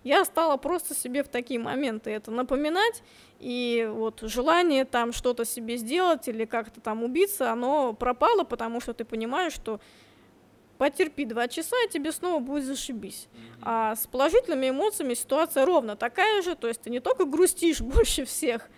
я стала просто себе в такие моменты это напоминать, и вот желание там что-то себе сделать или как-то там убиться, оно пропало, потому что ты понимаешь, что потерпи два часа, и тебе снова будет зашибись. Mm-hmm. А с положительными эмоциями ситуация ровно такая же, то есть ты не только грустишь больше всех,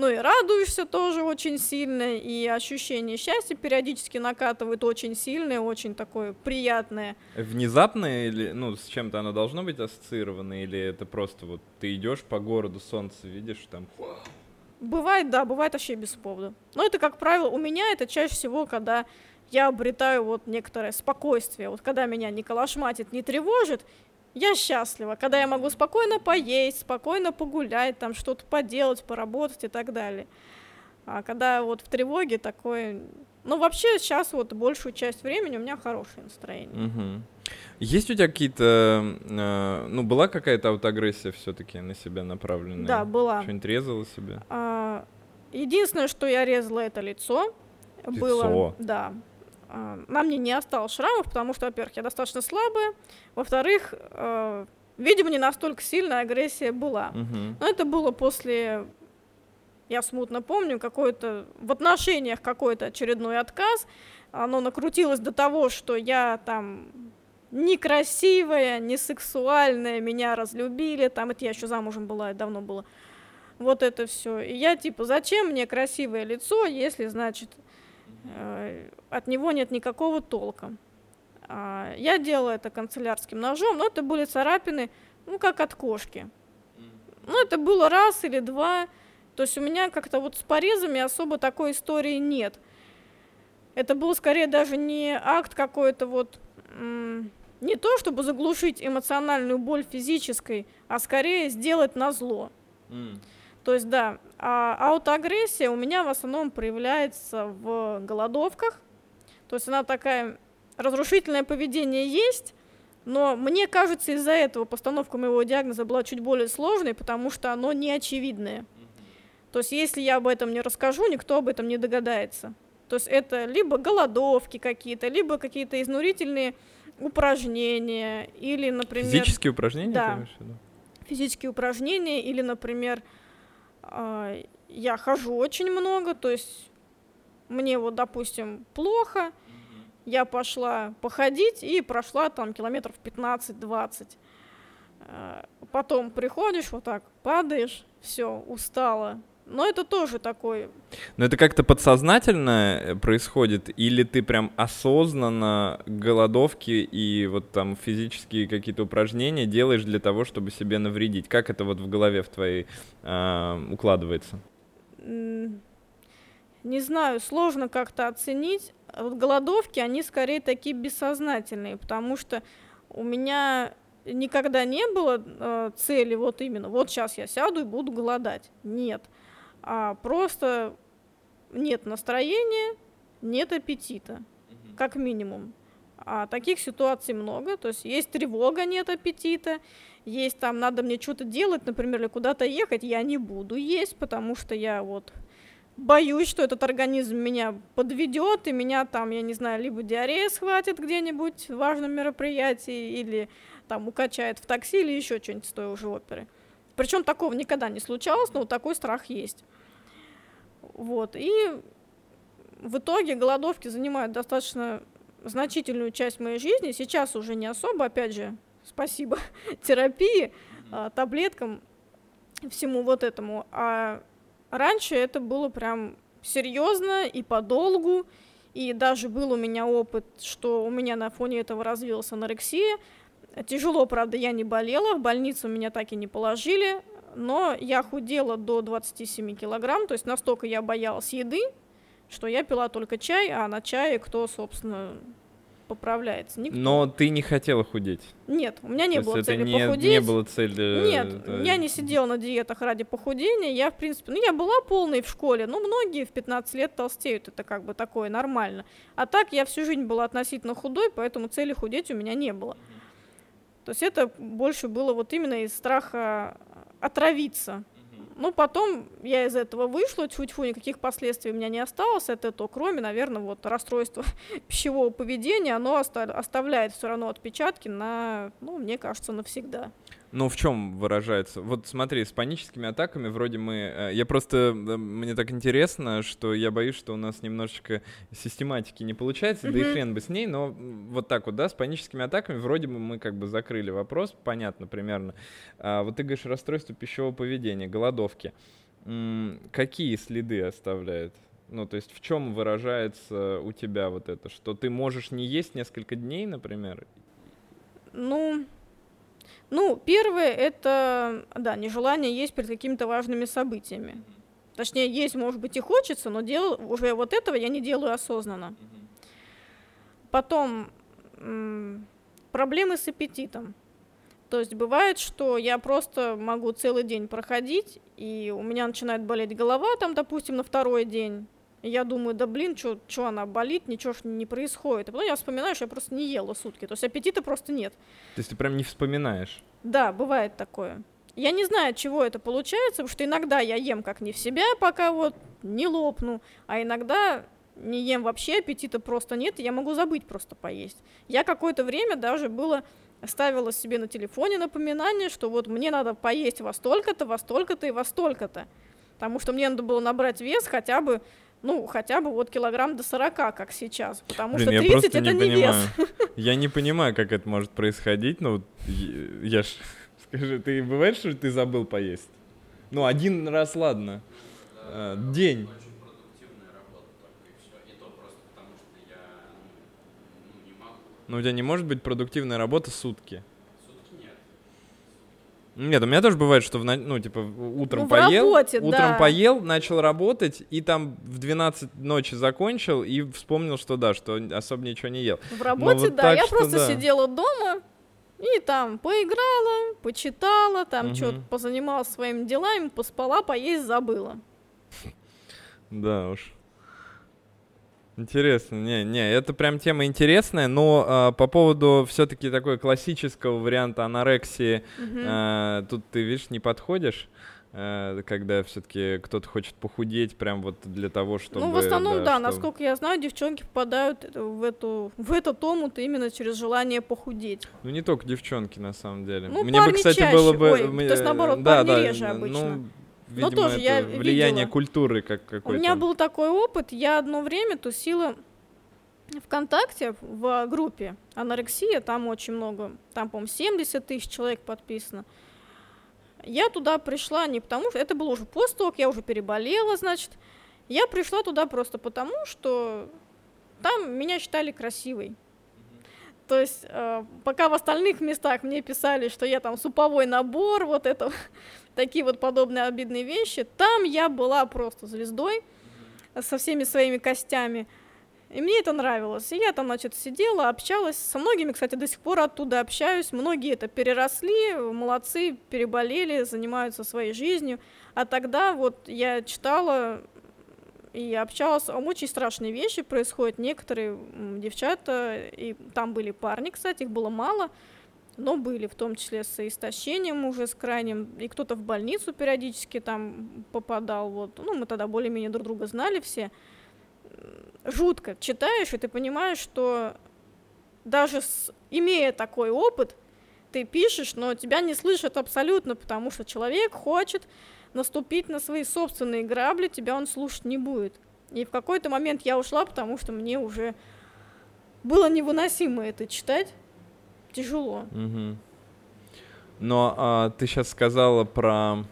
но и радуешься тоже очень сильно, и ощущение счастья периодически накатывает очень сильное, очень такое приятное. Внезапно или, ну, с чем-то оно должно быть ассоциировано, или это просто вот ты идешь по городу, солнце видишь, там... Бывает, да, бывает вообще без повода. Но это, как правило, у меня это чаще всего, когда я обретаю вот некоторое спокойствие. Вот когда меня не калашматит, не тревожит, я счастлива, когда я могу спокойно поесть, спокойно погулять, там что-то поделать, поработать и так далее. А когда вот в тревоге такое... Ну, вообще сейчас вот большую часть времени у меня хорошее настроение. Угу. Есть у тебя какие-то... Э, ну, была какая-то аутоагрессия все таки на себя направленная? Да, была. Что-нибудь резала себе? А, единственное, что я резала, это лицо. Лицо? Было, да. А, на мне не осталось шрамов, потому что, во-первых, я достаточно слабая, во-вторых, э, видимо, не настолько сильная агрессия была. Uh-huh. Но это было после, я смутно помню, какой-то в отношениях какой-то очередной отказ. Оно накрутилось до того, что я там некрасивая, не сексуальная, меня разлюбили, там это я еще замужем была, это давно было. Вот это все. И я типа, зачем мне красивое лицо, если, значит, Э, от него нет никакого толка. А, я делала это канцелярским ножом, но это были царапины, ну, как от кошки. Ну, это было раз или два. То есть у меня как-то вот с порезами особо такой истории нет. Это был скорее даже не акт какой-то вот, не то чтобы заглушить эмоциональную боль физической, а скорее сделать на зло. Mm. То есть, да, а аутоагрессия у меня в основном проявляется в голодовках. То есть она такая, разрушительное поведение есть, но мне кажется, из-за этого постановка моего диагноза была чуть более сложной, потому что оно не очевидное. То есть если я об этом не расскажу, никто об этом не догадается. То есть это либо голодовки какие-то, либо какие-то изнурительные упражнения, или, например... Физические упражнения? Да. Физические упражнения, или, например, я хожу очень много, то есть мне вот, допустим, плохо, я пошла походить и прошла там километров 15-20. А, потом приходишь вот так, падаешь, все, устала, но это тоже такой... Но это как-то подсознательно э, происходит, или ты прям осознанно голодовки и вот там физические какие-то упражнения делаешь для того, чтобы себе навредить? Как это вот в голове в твоей э, укладывается? Не знаю, сложно как-то оценить. Вот голодовки, они скорее такие бессознательные, потому что у меня никогда не было э, цели вот именно, вот сейчас я сяду и буду голодать. Нет а просто нет настроения, нет аппетита, как минимум. А таких ситуаций много, то есть есть тревога, нет аппетита, есть там, надо мне что-то делать, например, или куда-то ехать, я не буду есть, потому что я вот боюсь, что этот организм меня подведет, и меня там, я не знаю, либо диарея схватит где-нибудь в важном мероприятии, или там укачает в такси, или еще что-нибудь с той уже оперы. Причем такого никогда не случалось, но вот такой страх есть. Вот, и в итоге голодовки занимают достаточно значительную часть моей жизни. Сейчас уже не особо, опять же, спасибо терапии, а, таблеткам, всему вот этому. А раньше это было прям серьезно и подолгу. И даже был у меня опыт, что у меня на фоне этого развилась анорексия. Тяжело, правда, я не болела, в больницу меня так и не положили, но я худела до 27 килограмм, то есть настолько я боялась еды, что я пила только чай, а на чае кто, собственно, поправляется. Никто. Но ты не хотела худеть? Нет, у меня не То было это цели не, похудеть. не было цели... Нет, это- я не сидела на диетах ради похудения. Я, в принципе, ну, я была полной в школе, но многие в 15 лет толстеют, это как бы такое нормально. А так я всю жизнь была относительно худой, поэтому цели худеть у меня не было. То есть это больше было вот именно из страха отравиться. Ну, потом я из этого вышла, тьфу-тьфу, никаких последствий у меня не осталось от этого, кроме, наверное, вот расстройства пищевого поведения, оно оста- оставляет все равно отпечатки на, ну, мне кажется, навсегда. Ну, в чем выражается? Вот смотри, с паническими атаками вроде мы... э, Я просто... э, Мне так интересно, что я боюсь, что у нас немножечко систематики не получается, да и хрен бы с ней, но вот так вот, да, с паническими атаками вроде бы мы как бы закрыли вопрос, понятно примерно. А вот ты говоришь расстройство пищевого поведения, голодовки. М, Какие следы оставляет? Ну, то есть в чем выражается у тебя вот это? Что ты можешь не есть несколько дней, например? Ну, ну, первое это, да, нежелание есть перед какими-то важными событиями. Точнее, есть, может быть, и хочется, но дел, уже вот этого я не делаю осознанно. Потом проблемы с аппетитом. То есть бывает, что я просто могу целый день проходить, и у меня начинает болеть голова, там, допустим, на второй день. Я думаю, да блин, что она болит, ничего ж не происходит. И потом я вспоминаю, что я просто не ела сутки. То есть аппетита просто нет. То есть ты прям не вспоминаешь? Да, бывает такое. Я не знаю, от чего это получается, потому что иногда я ем как не в себя, пока вот не лопну, а иногда не ем вообще, аппетита просто нет, и я могу забыть просто поесть. Я какое-то время даже было ставила себе на телефоне напоминание, что вот мне надо поесть во столько-то, во столько-то и во столько-то. Потому что мне надо было набрать вес хотя бы, ну, хотя бы вот килограмм до 40, как сейчас. Потому Блин, что я 30 просто это не не, вес. понимаю. Я не понимаю, как это может происходить. Ну, вот я ж... Скажи, ты бывает, что ты забыл поесть? Ну, один раз, ладно. Э, День. Ну. Но у тебя не может быть продуктивная работа сутки. Нет, у меня тоже бывает, что в, ну, типа, утром Ну, поел, работе, утром да. поел, начал работать, и там в 12 ночи закончил, и вспомнил, что да, что особо ничего не ел. В работе, вот да. так Я просто да. сидела дома и там поиграла, почитала, там Мгм. что-то позанималась своими делами, поспала, поесть забыла. Да уж. Интересно, не, не, это прям тема интересная, но а, по поводу все-таки такой классического варианта анорексии, Мгм. а, тут ты видишь не подходишь, а, когда все-таки кто-то хочет похудеть прям вот для того, чтобы. ну, в основном, да, чтобы- насколько я знаю, девчонки попадают э, в эту в этот омут именно через желание похудеть. Ну не только девчонки на самом деле. Ну, Мне бы, парни кстати, чаще. было бы. Ой, мне- то есть, наоборот, да, парни да, реже ну, обычно. видимо, тоже это я влияние видела. культуры как У какой-то. меня был такой опыт, я одно время тусила ВКонтакте в группе анорексия, там очень много, там, по-моему, 70 тысяч человек подписано. Я туда пришла не потому, что это было уже как я уже переболела, значит. Я пришла туда просто потому, что там меня считали красивой. То есть, э, пока в остальных местах мне писали, что я там суповой набор, вот это, такие вот подобные обидные вещи, там я была просто звездой со всеми своими костями. И мне это нравилось. И я там, значит, сидела, общалась. Со многими, кстати, до сих пор оттуда общаюсь. Многие это переросли, молодцы, переболели, занимаются своей жизнью. А тогда вот я читала и общалась, очень страшные вещи происходят. Некоторые девчата, и там были парни, кстати, их было мало, но были, в том числе с истощением уже, с крайним, и кто-то в больницу периодически там попадал, вот, ну, мы тогда более-менее друг друга знали все. Жутко читаешь, и ты понимаешь, что даже с, имея такой опыт, ты пишешь, но тебя не слышат абсолютно, потому что человек хочет наступить на свои собственные грабли, тебя он слушать не будет. И в какой-то момент я ушла, потому что мне уже было невыносимо это читать. Тяжело. Угу. Но а, ты сейчас сказала про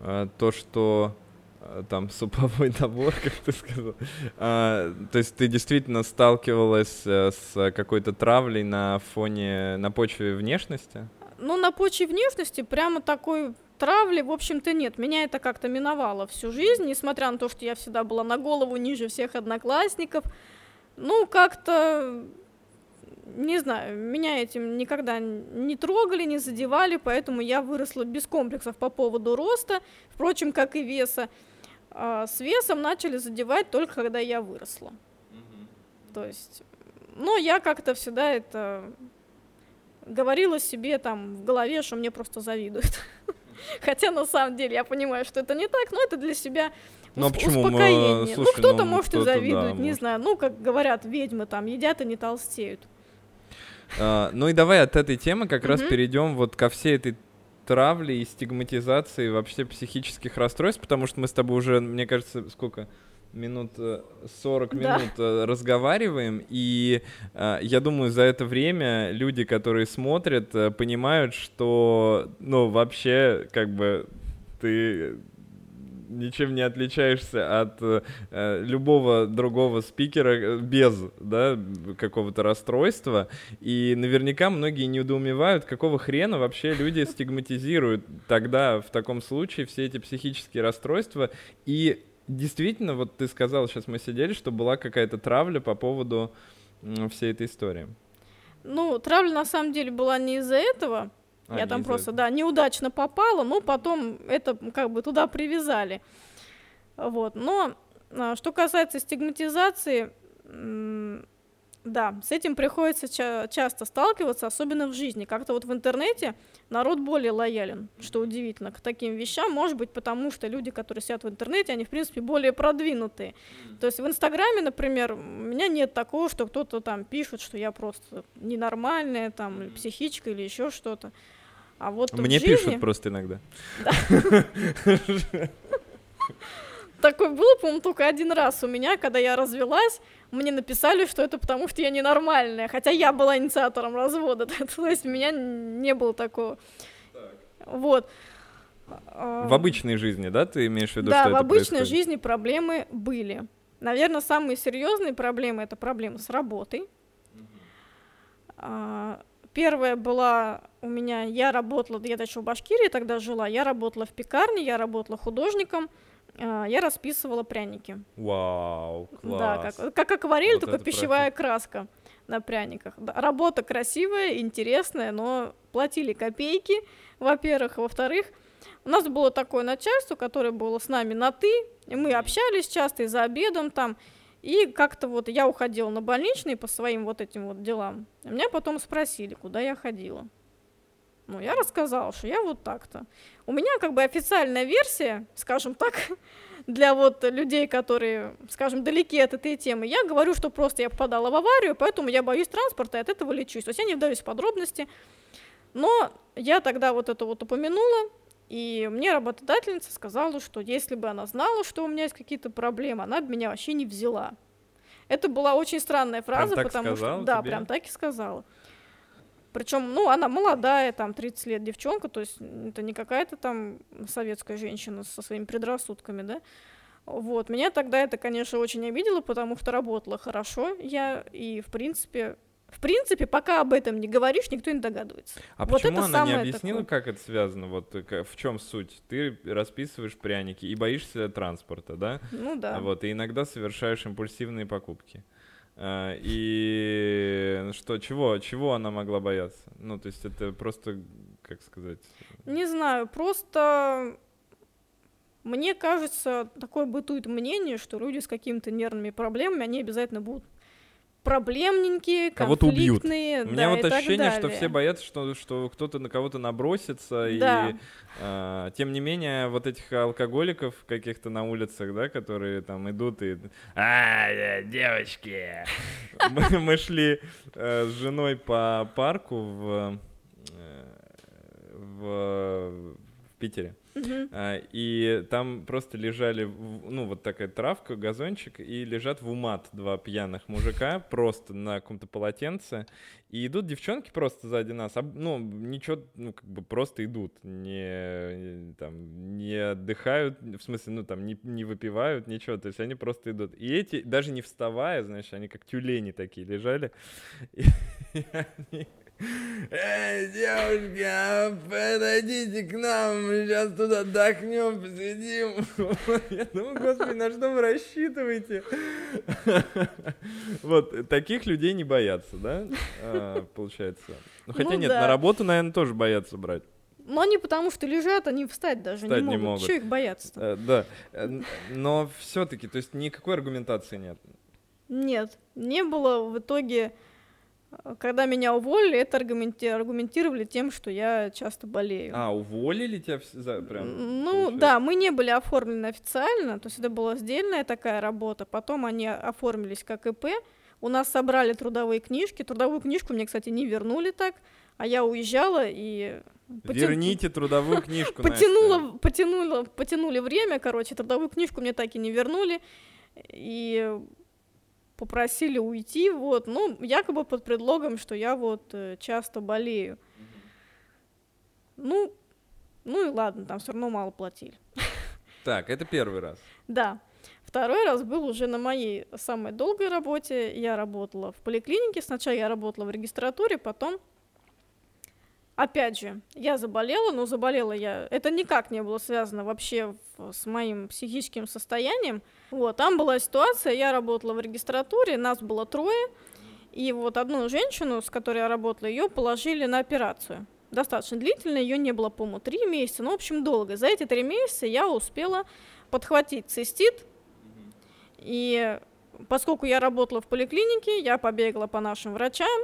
а, то, что а, там суповой набор, как ты сказал. А, то есть ты действительно сталкивалась а, с какой-то травлей на фоне, на почве внешности? Ну, на почве внешности прямо такой травли, в общем-то, нет. Меня это как-то миновало всю жизнь, несмотря на то, что я всегда была на голову ниже всех одноклассников. Ну, как-то, не знаю, меня этим никогда не трогали, не задевали, поэтому я выросла без комплексов по поводу роста, впрочем, как и веса. А с весом начали задевать только когда я выросла. Mm-hmm. То есть, но я как-то всегда это говорила себе там в голове, что мне просто завидуют. Хотя на самом деле я понимаю, что это не так, но это для себя ну, а почему? успокоение. Мы, ну, слушай, ну, кто-то ну, может кто и завидует, да, не может. знаю. Ну, как говорят, ведьмы там едят и не толстеют. А, ну и давай от этой темы как раз перейдем вот ко всей этой травле и стигматизации вообще психических расстройств, потому что мы с тобой уже, мне кажется, сколько? Минут э, 40 Да. минут э, разговариваем, и э, я думаю, за это время люди, которые смотрят, э, понимают, что, ну, вообще, как бы, ты ничем не отличаешься от э, э, любого другого спикера э, без да, какого-то расстройства. И наверняка многие недоумевают, какого хрена вообще люди стигматизируют тогда в таком случае все эти психические расстройства. И действительно, вот ты сказал, сейчас мы сидели, что была какая-то травля по поводу всей этой истории. Ну, травля на самом деле была не из-за этого. А, я там просто, этого. да, неудачно попала, но потом это как бы туда привязали. Вот. Но а, что касается стигматизации, да, с этим приходится ча- часто сталкиваться, особенно в жизни. Как-то вот в интернете народ более лоялен, что удивительно, к таким вещам. Может быть, потому что люди, которые сидят в интернете, они, в принципе, более продвинутые. То есть в Инстаграме, например, у меня нет такого, что кто-то там пишет, что я просто ненормальная, там, психичка или еще что-то. А вот в Мне жизни пишут просто иногда. такое было, по-моему, только один раз у меня, когда я развелась, мне написали, что это потому, что я ненормальная, хотя я была инициатором развода, то есть у меня не было такого. Вот. В обычной жизни, да, ты имеешь в виду, да, что в это обычной происходит? жизни проблемы были. Наверное, самые серьезные проблемы это проблемы с работой. А, Первая была у меня, я работала, я еще в Башкирии тогда жила, я работала в пекарне, я работала художником, я расписывала пряники. Вау, класс. Да, как, как акварель, Вот только пищевая краска на пряниках. Работа красивая, интересная, но платили копейки, во-первых. Во-вторых, у нас было такое начальство, которое было с нами на «ты», и мы общались часто и за обедом там, и как-то вот я уходила на больничный по своим вот этим вот делам. Меня потом спросили, куда я ходила. Ну, я рассказала, что я вот так-то. У меня как бы официальная версия, скажем так, для вот людей, которые, скажем, далеки от этой темы, я говорю, что просто я попадала в аварию, поэтому я боюсь транспорта и от этого лечусь. То есть я не вдаюсь в подробности. Но я тогда вот это вот упомянула, и мне работодательница сказала, что если бы она знала, что у меня есть какие-то проблемы, она бы меня вообще не взяла. Это была очень странная фраза, так потому сказала что... Да, тебе? прям так и сказала. Причем, ну, она молодая, там, 30 лет девчонка, то есть это не какая-то там советская женщина со своими предрассудками, да. Вот, меня тогда это, конечно, очень обидело, потому что работала хорошо я, и, в принципе, в принципе, пока об этом не говоришь, никто не догадывается. А Вот почему это она не объяснила, такое. как это связано? Вот э, в чем суть? Ты расписываешь пряники и боишься транспорта, да? Ну да. Вот, и иногда совершаешь импульсивные покупки. А, И ну что, чего, чего она могла бояться? Ну, то есть это просто, как сказать, Не знаю, просто Мне кажется, такое бытует мнение, что люди с какими-то нервными проблемами, они обязательно будут проблемненькие, Кого-то убьют. конфликтные, У да, меня вот ощущение, что все боятся, что, что кто-то на кого-то набросится, Да. и а, тем не менее вот этих алкоголиков каких-то на улицах, да, которые там идут и а, э, девочки, мы, шли э, с женой по парку в э, в, в Питере. Мгм. А, И там просто лежали, ну, вот такая травка, газончик, и лежат в умат два пьяных мужика просто на каком-то полотенце. И идут девчонки просто сзади нас, ну, ничего, ну, как бы просто идут, не, там, не отдыхают, в смысле, ну, там, не, не выпивают, ничего, то есть они просто идут. И эти, даже не вставая, знаешь, они как тюлени такие лежали, и они... Эй, девушки, а подойдите к нам, мы сейчас тут отдохнем, посидим. Я думаю, господи, на что вы рассчитываете? Вот, таких людей не боятся, да, а, получается? Ну, хотя Ну нет, на работу, наверное, тоже боятся брать. Но они потому что лежат, они встать даже Встать не не могут. могут. Чего их бояться Э, Да, Э, но все-таки, то есть никакой аргументации нет. Нет, не было в итоге, когда меня уволили, это аргументи- аргументировали тем, что я часто болею. А, уволили тебя за прям? Ну получается? да, мы не были оформлены официально, то есть это была сдельная такая работа. Потом они оформились как ИП. У нас собрали трудовые книжки. Трудовую книжку мне, кстати, не вернули так, а я уезжала и потя- Верните трудовую книжку, потянула, потянула, потянули время, короче, трудовую книжку мне так и не вернули. И попросили уйти, вот, ну, якобы под предлогом, что я вот э, часто болею. Ну, ну и ладно, там все равно мало платили. Так, это первый раз. Да. Второй раз был уже на моей самой долгой работе. Я работала в поликлинике. Сначала я работала в регистратуре, потом... Опять же, я заболела, но заболела я... Это никак не было связано вообще с моим психическим состоянием. Вот, там была ситуация, я работала в регистратуре, нас было трое, и вот одну женщину, с которой я работала, ее положили на операцию. Достаточно длительно, ее не было, по-моему, три месяца, ну, в общем, долго. За эти три месяца я успела подхватить цистит, и поскольку я работала в поликлинике, я побегала по нашим врачам,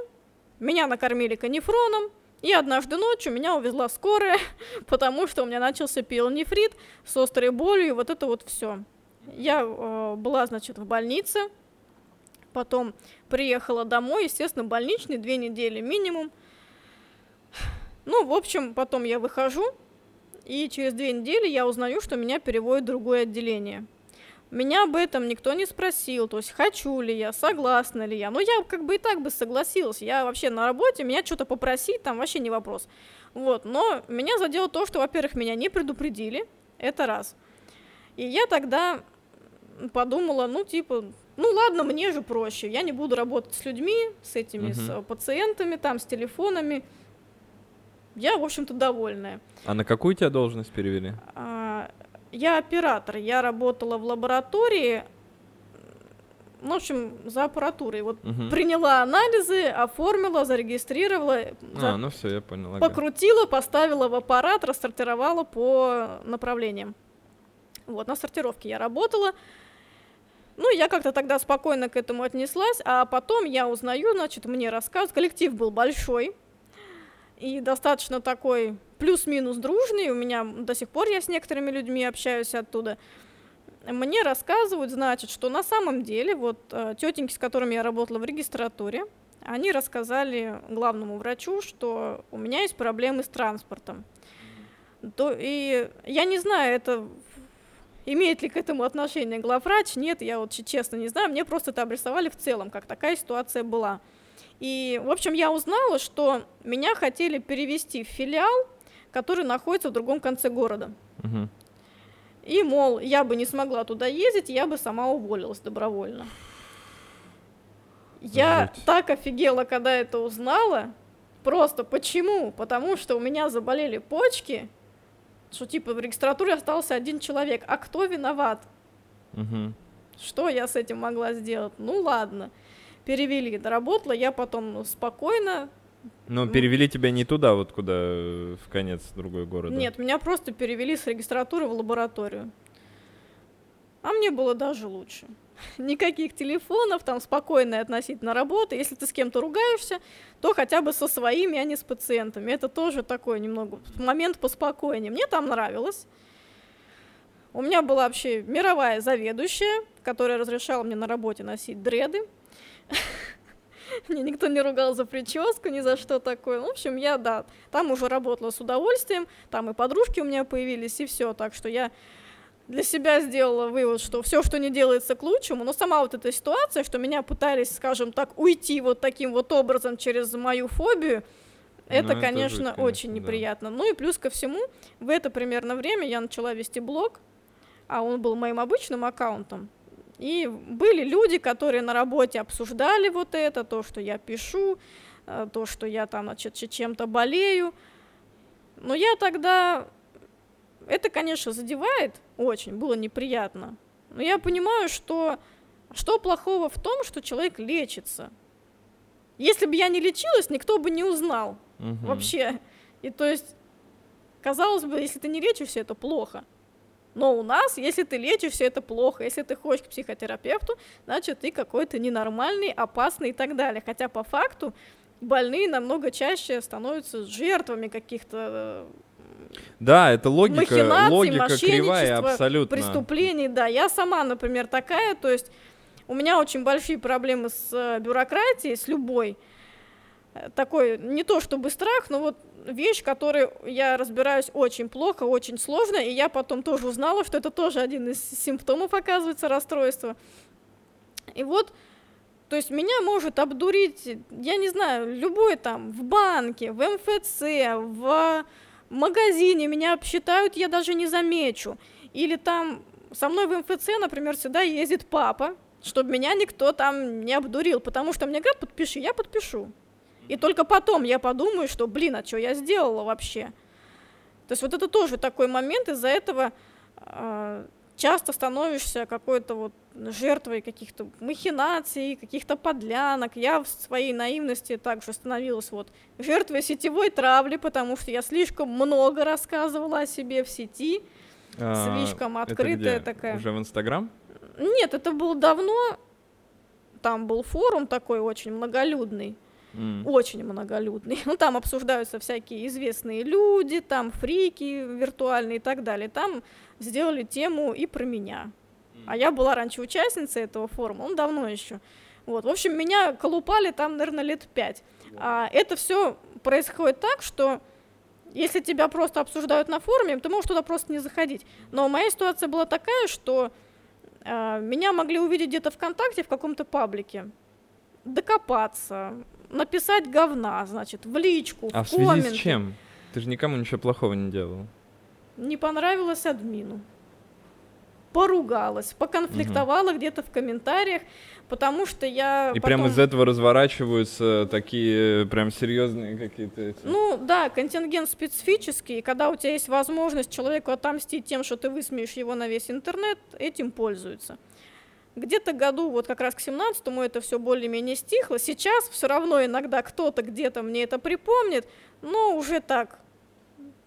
меня накормили канифроном, и однажды ночью меня увезла скорая, потому что у меня начался пиелонефрит с острой болью, вот это вот все. Я э, была, значит, в больнице, потом приехала домой, естественно, больничный, две недели минимум. Ну, в общем, потом я выхожу, и через две недели я узнаю, что меня переводят в другое отделение. Меня об этом никто не спросил, то есть хочу ли я, согласна ли я. Ну, я как бы и так бы согласилась. Я вообще на работе, меня что-то попросить, там вообще не вопрос. Вот, но меня задело то, что, во-первых, меня не предупредили, это раз. И я тогда подумала, ну, типа, ну ладно, мне же проще, я не буду работать с людьми, с этими, с Мгм. э, пациентами, там, с телефонами. Я, в общем-то, довольная. А на какую тебя должность перевели? А, Я оператор, я работала в лаборатории, ну, в общем, за аппаратурой. Вот Мгм. приняла анализы, оформила, зарегистрировала, за- А, ну все, я понял. ага. покрутила, поставила в аппарат, рассортировала по направлениям. Вот, на сортировке я работала. Ну, я как-то тогда спокойно к этому отнеслась, а потом я узнаю, значит, мне рассказывают, коллектив был большой и достаточно такой плюс-минус дружный, у меня до сих пор я с некоторыми людьми общаюсь оттуда. Мне рассказывают, значит, что на самом деле вот э, тетеньки, с которыми я работала в регистратуре, они рассказали главному врачу, что у меня есть проблемы с транспортом. То, и я не знаю, это имеет ли к этому отношение главврач, нет, я вот честно не знаю, мне просто это обрисовали в целом, как такая ситуация была. И, в общем, я узнала, что меня хотели перевести в филиал, который находится в другом конце города. Мгм. И, мол, я бы не смогла туда ездить, я бы сама уволилась добровольно. Я Жуть. так офигела, когда это узнала. Просто почему? Потому что у меня заболели почки, что типа в регистратуре остался один человек. А кто виноват? Мгм. Что я с этим могла сделать? Ну ладно. Перевели, доработала. Я потом ну, спокойно Но перевели тебя не туда, вот куда, э, в конец другой город. Нет, меня просто перевели с регистратуры в лабораторию. А мне было даже лучше. Никаких телефонов, там спокойная относительно работа. Если ты с кем-то ругаешься, то хотя бы со своими, а не с пациентами. Это тоже такой немного момент поспокойнее. Мне там нравилось. У меня была вообще мировая заведующая, которая разрешала мне на работе носить дреды. Мне никто не ругал за прическу, ни за что такое. В общем, я, да, там уже работала с удовольствием, там и подружки у меня появились, и все. Так что я для себя сделала вывод, что все, что не делается к лучшему, но сама вот эта ситуация, что меня пытались, скажем так, уйти вот таким вот образом через мою фобию, ну, это, ну, конечно, жуть, конечно, очень да. неприятно. Ну и плюс ко всему, в это примерно время я начала вести блог, а он был моим обычным аккаунтом. И были люди, которые на работе обсуждали вот это, то, что я пишу, э, то, что я там, значит, чем-то болею. Но я тогда... Это, конечно, задевает очень, было неприятно. Но я понимаю, что что плохого в том, что человек лечится. Если бы я не лечилась, никто бы не узнал угу. вообще. И то есть, казалось бы, если ты не лечишься, это плохо. Но у нас, если ты лечишься, это плохо. Если ты ходишь к психотерапевту, значит, ты какой-то ненормальный, опасный и так далее. Хотя по факту больные намного чаще становятся жертвами каких-то э, да, это логика, логика кривая абсолютно. Преступлений, да. Я сама, например, такая, то есть у меня очень большие проблемы с э, бюрократией, с любой. Такой, не то чтобы страх, но вот вещь, которой я разбираюсь очень плохо, очень сложно, и я потом тоже узнала, что это тоже один из симптомов, оказывается, расстройства. И вот, то есть меня может обдурить, я не знаю, любой там, в банке, в МФЦ, в магазине, меня обсчитают, я даже не замечу. Или там со мной в МФЦ, например, всегда ездит папа, чтобы меня никто там не обдурил, потому что мне говорят, подпиши, я подпишу. И только потом я подумаю, что, блин, а что я сделала вообще? То есть вот это тоже такой момент, из-за этого э, часто становишься какой-то вот жертвой каких-то махинаций, каких-то подлянок. Я в своей наивности также становилась вот жертвой сетевой травли, потому что я слишком много рассказывала о себе в сети, а, слишком открытая это где? такая. Уже в Инстаграм? Нет, это было давно. Там был форум такой очень многолюдный mm. очень многолюдный. Ну, там обсуждаются всякие известные люди, там фрики виртуальные и так далее. Там сделали тему и про меня. А я была раньше участницей этого форума, он давно еще. Вот, в общем, меня колупали там, наверное, лет пять. А это все происходит так, что если тебя просто обсуждают на форуме, ты можешь туда просто не заходить. Но моя ситуация была такая, что э, меня могли увидеть где-то ВКонтакте в каком-то паблике, докопаться, написать говна, значит, в личку, а в, в связи комменты. с чем? Ты же никому ничего плохого не делал. Не понравилось админу. Поругалась, поконфликтовала угу. где-то в комментариях, потому что я. И потом... прямо из этого разворачиваются такие прям серьезные какие-то. Эти... Ну да, контингент специфический, когда у тебя есть возможность человеку отомстить тем, что ты высмеешь его на весь интернет, этим пользуются. Где-то году, вот как раз к 17-му это все более-менее стихло. Сейчас все равно иногда кто-то где-то мне это припомнит, но уже так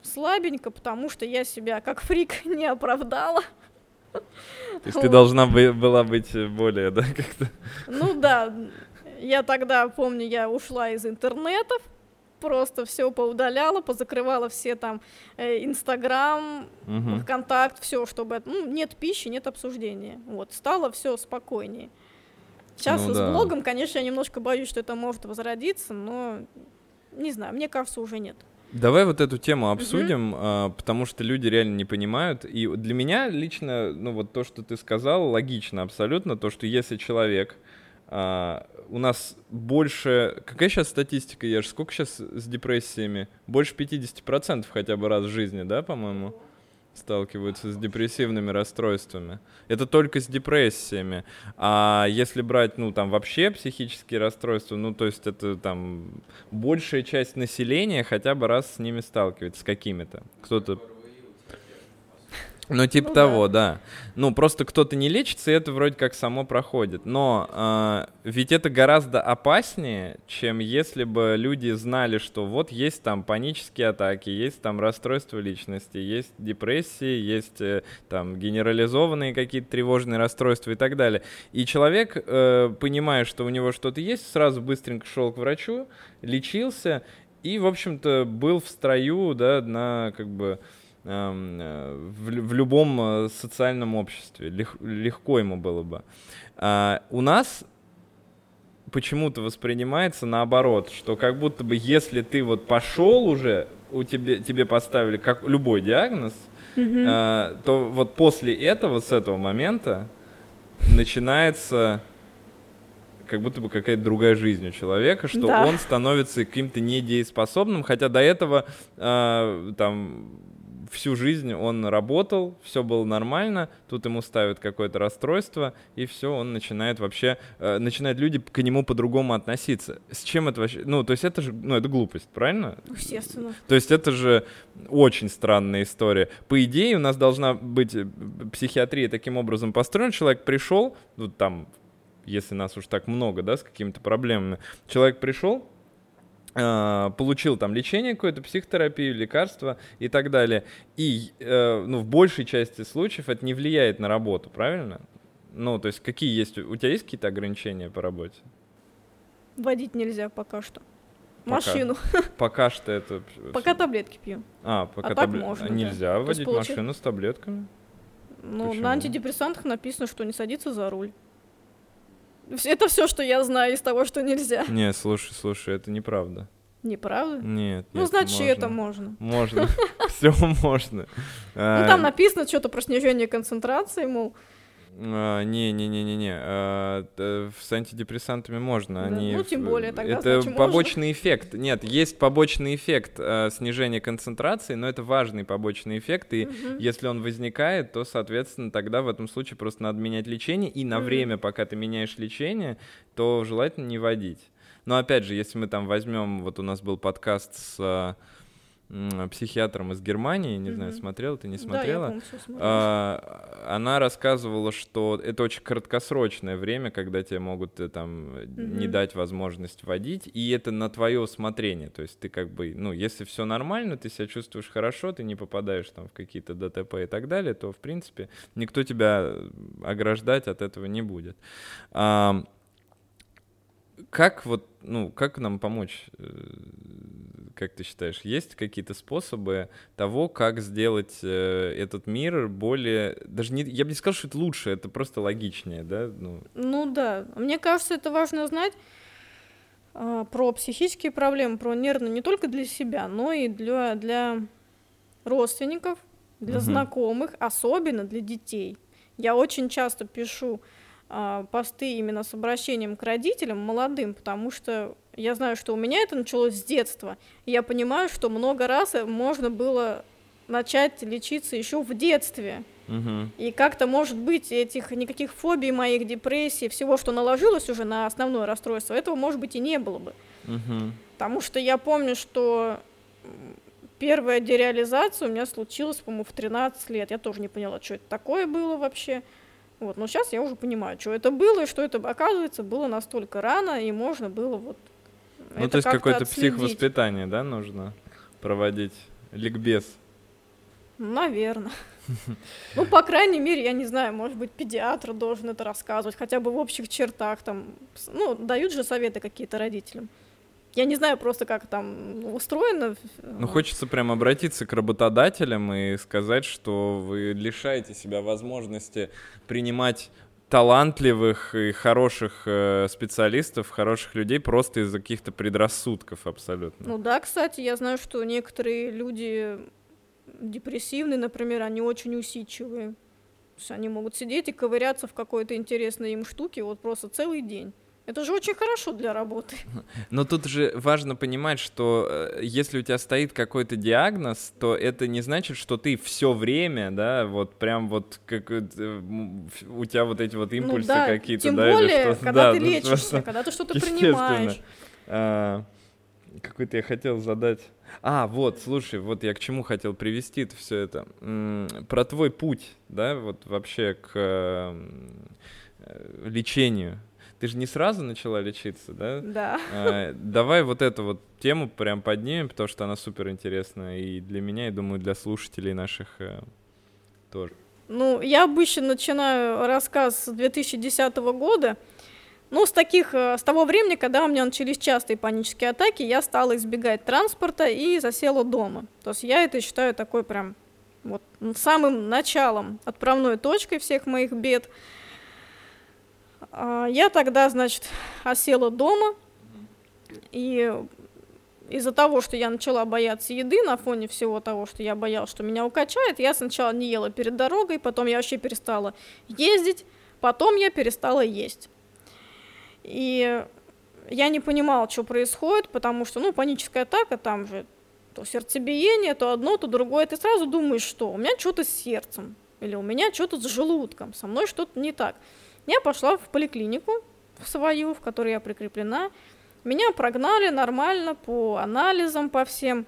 слабенько, потому что я себя как фрик не оправдала. То есть вот. ты должна была быть более, да, как-то? Ну да, я тогда, помню, я ушла из интернетов, просто все поудаляла, позакрывала все там э, Инстаграм, угу. ВКонтакт, все, чтобы ну, нет пищи, нет обсуждения. Вот, стало все спокойнее. Сейчас ну, с да. блогом, конечно, я немножко боюсь, что это может возродиться, но не знаю, мне кажется, уже нет. Давай вот эту тему обсудим, угу. а, потому что люди реально не понимают. И для меня лично, ну вот то, что ты сказал, логично абсолютно, то, что если человек а, у нас больше... Какая сейчас статистика, я же сколько сейчас с депрессиями? Больше 50% хотя бы раз в жизни, да, по-моему, сталкиваются с депрессивными расстройствами. Это только с депрессиями. А если брать, ну, там, вообще психические расстройства, ну, то есть это там большая часть населения хотя бы раз с ними сталкивается, с какими-то. Кто-то... Ну, типа Ну того, да. Ну, просто кто-то не лечится, и это вроде как само проходит. Но а, ведь это гораздо опаснее, чем если бы люди знали, что вот есть там панические атаки, есть там расстройство личности, есть депрессии, есть э, там генерализованные какие-то тревожные расстройства и так далее. И человек, э, понимая, что у него что-то есть, сразу быстренько шел к врачу, лечился и, в общем-то, был в строю, да, на как бы э, в, лю- в любом э, социальном обществе. Лег- легко ему было бы. А, у нас почему-то воспринимается наоборот, что как будто бы если ты вот пошел уже, у тебе, тебе поставили как любой диагноз, э, то вот после этого, с этого момента, начинается как будто бы какая-то другая жизнь у человека, что Да. он становится каким-то недееспособным, хотя до этого э, там всю жизнь он работал, все было нормально, тут ему ставят какое-то расстройство, и все, он начинает вообще, э, начинают люди к нему по-другому относиться. С чем это вообще? Ну, то есть это же, ну, это глупость, правильно? Естественно. То есть это же очень странная история. По идее, у нас должна быть э, психиатрия таким образом построена. Человек пришел, ну там, если нас уж так много, да, с какими-то проблемами, человек пришел, получил там лечение какое-то, психотерапию, лекарства и так далее. И, э, ну, в большей части случаев это не влияет на работу, правильно? Ну, то есть какие есть, у тебя есть какие-то ограничения по работе? Водить нельзя пока что. Пока. Машину. Пока что это... Пока таблетки пью. А, пока так табле- можно, а да. Нельзя есть водить машину с таблетками. Ну, Почему? на антидепрессантах написано, что не садиться за руль. Это все, что я знаю из того, что нельзя. Не, слушай, слушай, это неправда. Неправда? Нет. Ну, нет, значит, и это можно. можно. Можно. Все можно. Ну, там написано что-то про снижение концентрации, мол, Не-не-не-не-не. а, т- С антидепрессантами можно. Да, Они ну, тем более, тогда, Это значит, можно. побочный эффект. Нет, есть побочный эффект а, снижения концентрации, но это важный побочный эффект. И Мгм. если он возникает, то, соответственно, тогда в этом случае просто надо менять лечение. И на Мгм. время, пока ты меняешь лечение, то желательно не водить. Но опять же, если мы там возьмем, вот у нас был подкаст с а, психиатром из Германии, не знаю, Мгм. смотрела ты, не Да, я, смотрела? всё смотрела. А, она рассказывала, что это очень краткосрочное время, когда тебе могут э, там э, не дать возможность водить, и это на твое усмотрение. То есть ты как бы, ну, если все нормально, ты себя чувствуешь хорошо, ты не попадаешь там в какие-то ДТП и так далее, то, в принципе, никто тебя э, ограждать от этого не будет. А, как вот, ну, как нам помочь? Э, Как ты считаешь, есть какие-то способы того, как сделать э, этот мир более, даже не, я бы не сказал, что это лучше, это просто логичнее, да? Ну, Ну да, мне кажется, это важно знать а, про психические проблемы, про нервные не только для себя, но и для, для родственников, для Мгм. знакомых, особенно для детей. Я очень часто пишу а, посты именно с обращением к родителям молодым, потому что я знаю, что у меня это началось с детства. И я понимаю, что много раз э, можно было начать лечиться еще в детстве. мгм. И как-то, может быть, этих никаких фобий моих, депрессий, всего, что наложилось уже на основное расстройство, этого, может быть, и не было бы. Мгм. Потому что я помню, что первая дереализация у меня случилась, по-моему, в 13 лет. Я тоже не поняла, что это такое было вообще. Вот, но сейчас я уже понимаю, что это было, и что это, оказывается, было настолько рано, и можно было вот Ну, это то есть какое-то отследить. психвоспитание, да, нужно проводить? Ликбез. Наверное. Ну, по крайней мере, я не знаю, может быть, педиатр должен это рассказывать, хотя бы в общих чертах там. Ну, дают же советы какие-то родителям. Я не знаю просто, как там устроено. Ну, хочется прям обратиться к работодателям и сказать, что вы лишаете себя возможности принимать талантливых и хороших э, специалистов, хороших людей просто из-за каких-то предрассудков абсолютно. Ну да, кстати, я знаю, что некоторые люди депрессивные, например, они очень усидчивые. То есть они могут сидеть и ковыряться в какой-то интересной им штуке вот просто целый день. Это же очень хорошо для работы. Но тут же важно понимать, что э, если у тебя стоит какой-то диагноз, то это не значит, что ты все время, да, вот прям вот как э, ф- у тебя вот эти вот импульсы ну да, какие-то, тем да, или более, что-то. когда Да, ты ну, лечишься, просто- когда ты что-то принимаешь. А, какой-то я хотел задать. А, вот, слушай, вот я к чему хотел привести это все это. Про твой путь, да, вот вообще к э, э, лечению. Ты же не сразу начала лечиться, да? Да. А, Давай вот эту вот тему прям поднимем, потому что она супер интересная и для меня, и думаю, для слушателей наших э, тоже. Ну, я обычно начинаю рассказ с 2010 года. Ну, с таких, э, с того времени, когда у меня начались частые панические атаки, я стала избегать транспорта и засела дома. То есть я это считаю такой прям вот самым началом, отправной точкой всех моих бед. А, Я тогда, значит, осела дома, и из-за того, что я начала бояться еды на фоне всего того, что я боялась, что меня укачает, я сначала не ела перед дорогой, потом я вообще перестала ездить, потом я перестала есть. И я не понимала, что происходит, потому что, ну, паническая атака, там же то сердцебиение, то одно, то другое. Ты сразу думаешь, что у меня что-то с сердцем, или у меня что-то с желудком, со мной что-то не так. Я пошла в поликлинику в свою, в которой я прикреплена. Меня прогнали нормально по анализам, по всем.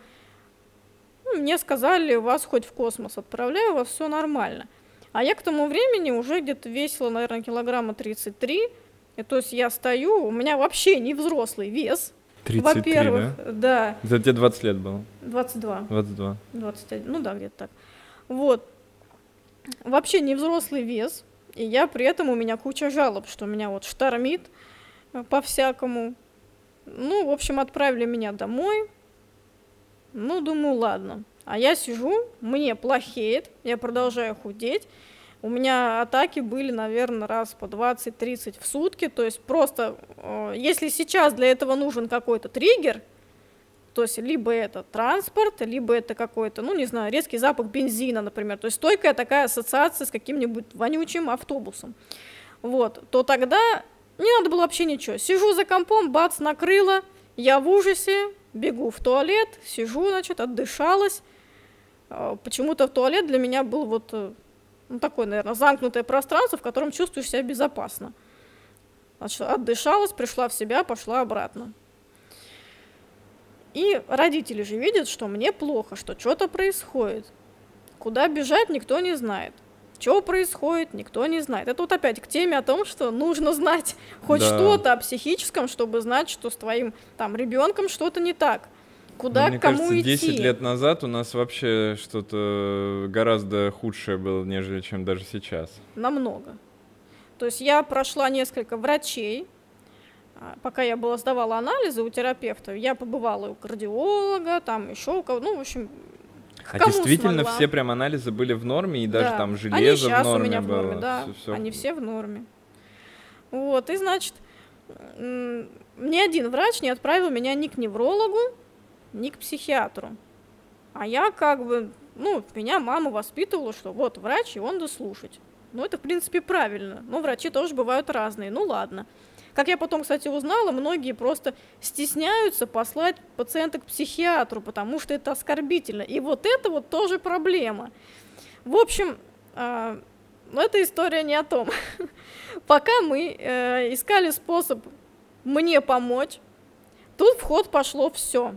Ну, мне сказали, вас хоть в космос отправляю, у вас все нормально. А я к тому времени уже где-то весила, наверное, килограмма 33. И то есть я стою, у меня вообще не взрослый вес. 33, Во-первых, да? да? Это тебе 20 лет было? 22. 22. 21, ну да, где-то так. Вот. Вообще не взрослый вес, и я при этом у меня куча жалоб, что меня вот штормит э, по-всякому. Ну, в общем, отправили меня домой. Ну, думаю, ладно. А я сижу, мне плохеет, я продолжаю худеть. У меня атаки были, наверное, раз по 20-30 в сутки. То есть просто, э, если сейчас для этого нужен какой-то триггер, то есть либо это транспорт, либо это какой-то, ну не знаю, резкий запах бензина, например. То есть стойкая такая ассоциация с каким-нибудь вонючим автобусом. Вот, то тогда не надо было вообще ничего. Сижу за компом, бац, накрыло, я в ужасе, бегу в туалет, сижу, значит, отдышалась. А, Почему-то в туалет для меня был вот э, ну, такое, наверное, замкнутое пространство, в котором чувствуешь себя безопасно. Значит, отдышалась, пришла в себя, пошла обратно. И родители же видят, что мне плохо, что что-то происходит. Куда бежать, никто не знает. Что происходит, никто не знает. Это вот опять к теме о том, что нужно знать хоть Да. что-то о психическом, чтобы знать, что с твоим там ребенком что-то не так. Куда, Ну, мне кому кажется, идти. 10 лет назад у нас вообще что-то гораздо худшее было, нежели чем даже сейчас. намного. То есть я прошла несколько врачей, пока я была сдавала анализы у терапевта, я побывала у кардиолога, там еще у кого, ну, в общем, А кому действительно смогла. все прям анализы были в норме, и даже Да. там Они железо щас в норме у меня в было. норме, да, всё- всё. они все в норме. Вот, и значит, ни один врач не отправил меня ни к неврологу, ни к психиатру. А я как бы, ну, меня мама воспитывала, что вот врач, и он дослушать. Ну, это, в принципе, правильно. Но врачи тоже бывают разные. Ну, ладно. Как я потом, кстати, узнала, многие просто стесняются послать пациента к психиатру, потому что это оскорбительно. И вот это вот тоже проблема. В общем, а, но эта история не о том. Пока мы э, искали способ мне помочь, тут в ход пошло все.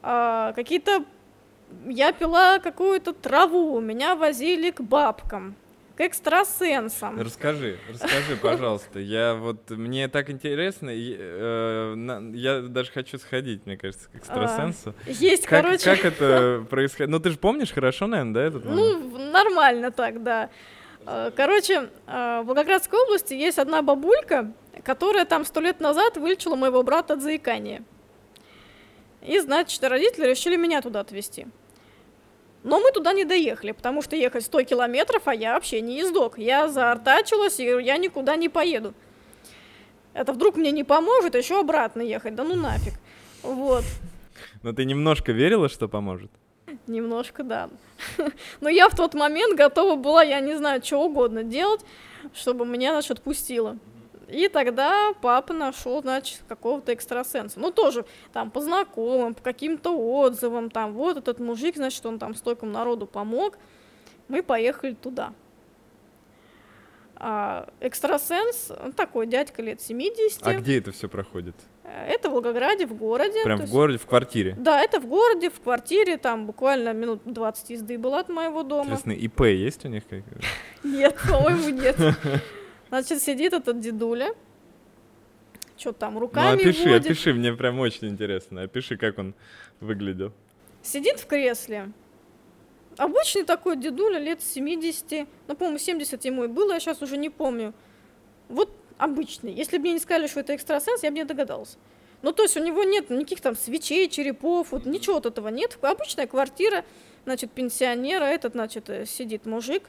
какие-то я пила какую-то траву, меня возили к бабкам, к экстрасенсам. Расскажи, расскажи, пожалуйста. Я вот мне так интересно, э, я даже хочу сходить, мне кажется, к экстрасенсу. Есть, Как, А, короче. как это происходит? Ну ты же помнишь хорошо, наверное, да, этот момент? Ну, нормально так, да. Э, Короче, э, в Волгоградской области есть одна бабулька, которая там сто лет назад вылечила моего брата от заикания. И, значит, родители решили меня туда отвезти. Но мы туда не доехали, потому что ехать 100 километров, а я вообще не ездок. Я заортачилась, и я никуда не поеду. Это вдруг мне не поможет, еще обратно ехать, да ну нафиг. Вот. Но ты немножко верила, что поможет? Немножко, да. Но я в тот момент готова была, я не знаю, что угодно делать, чтобы меня, значит, отпустило. И тогда папа нашел, значит, какого-то экстрасенса. Ну, тоже там по знакомым, по каким-то отзывам, там, вот этот мужик, значит, он там стойкому народу помог. Мы поехали туда. А экстрасенс, он такой дядька лет 70. А где это все проходит? Это в Волгограде, в городе. Прям в есть- городе, в квартире. Да, это в городе, в квартире, там буквально минут 20 езды было от моего дома. Интересно, ИП есть у них? Нет, по-моему, нет. Значит, сидит этот дедуля, что там, Ну, руками опиши, водит. опиши, мне прям очень интересно. Опиши, как он выглядел. Сидит в кресле. Обычный такой дедуля, лет 70. Ну, по-моему, 70 ему и было, я сейчас уже не помню. Вот обычный. Если бы мне не сказали, что это экстрасенс, я бы не догадался. Ну, то есть у него нет никаких там свечей, черепов, вот ничего вот этого нет. Обычная квартира, значит, пенсионера, этот, значит, э, сидит мужик.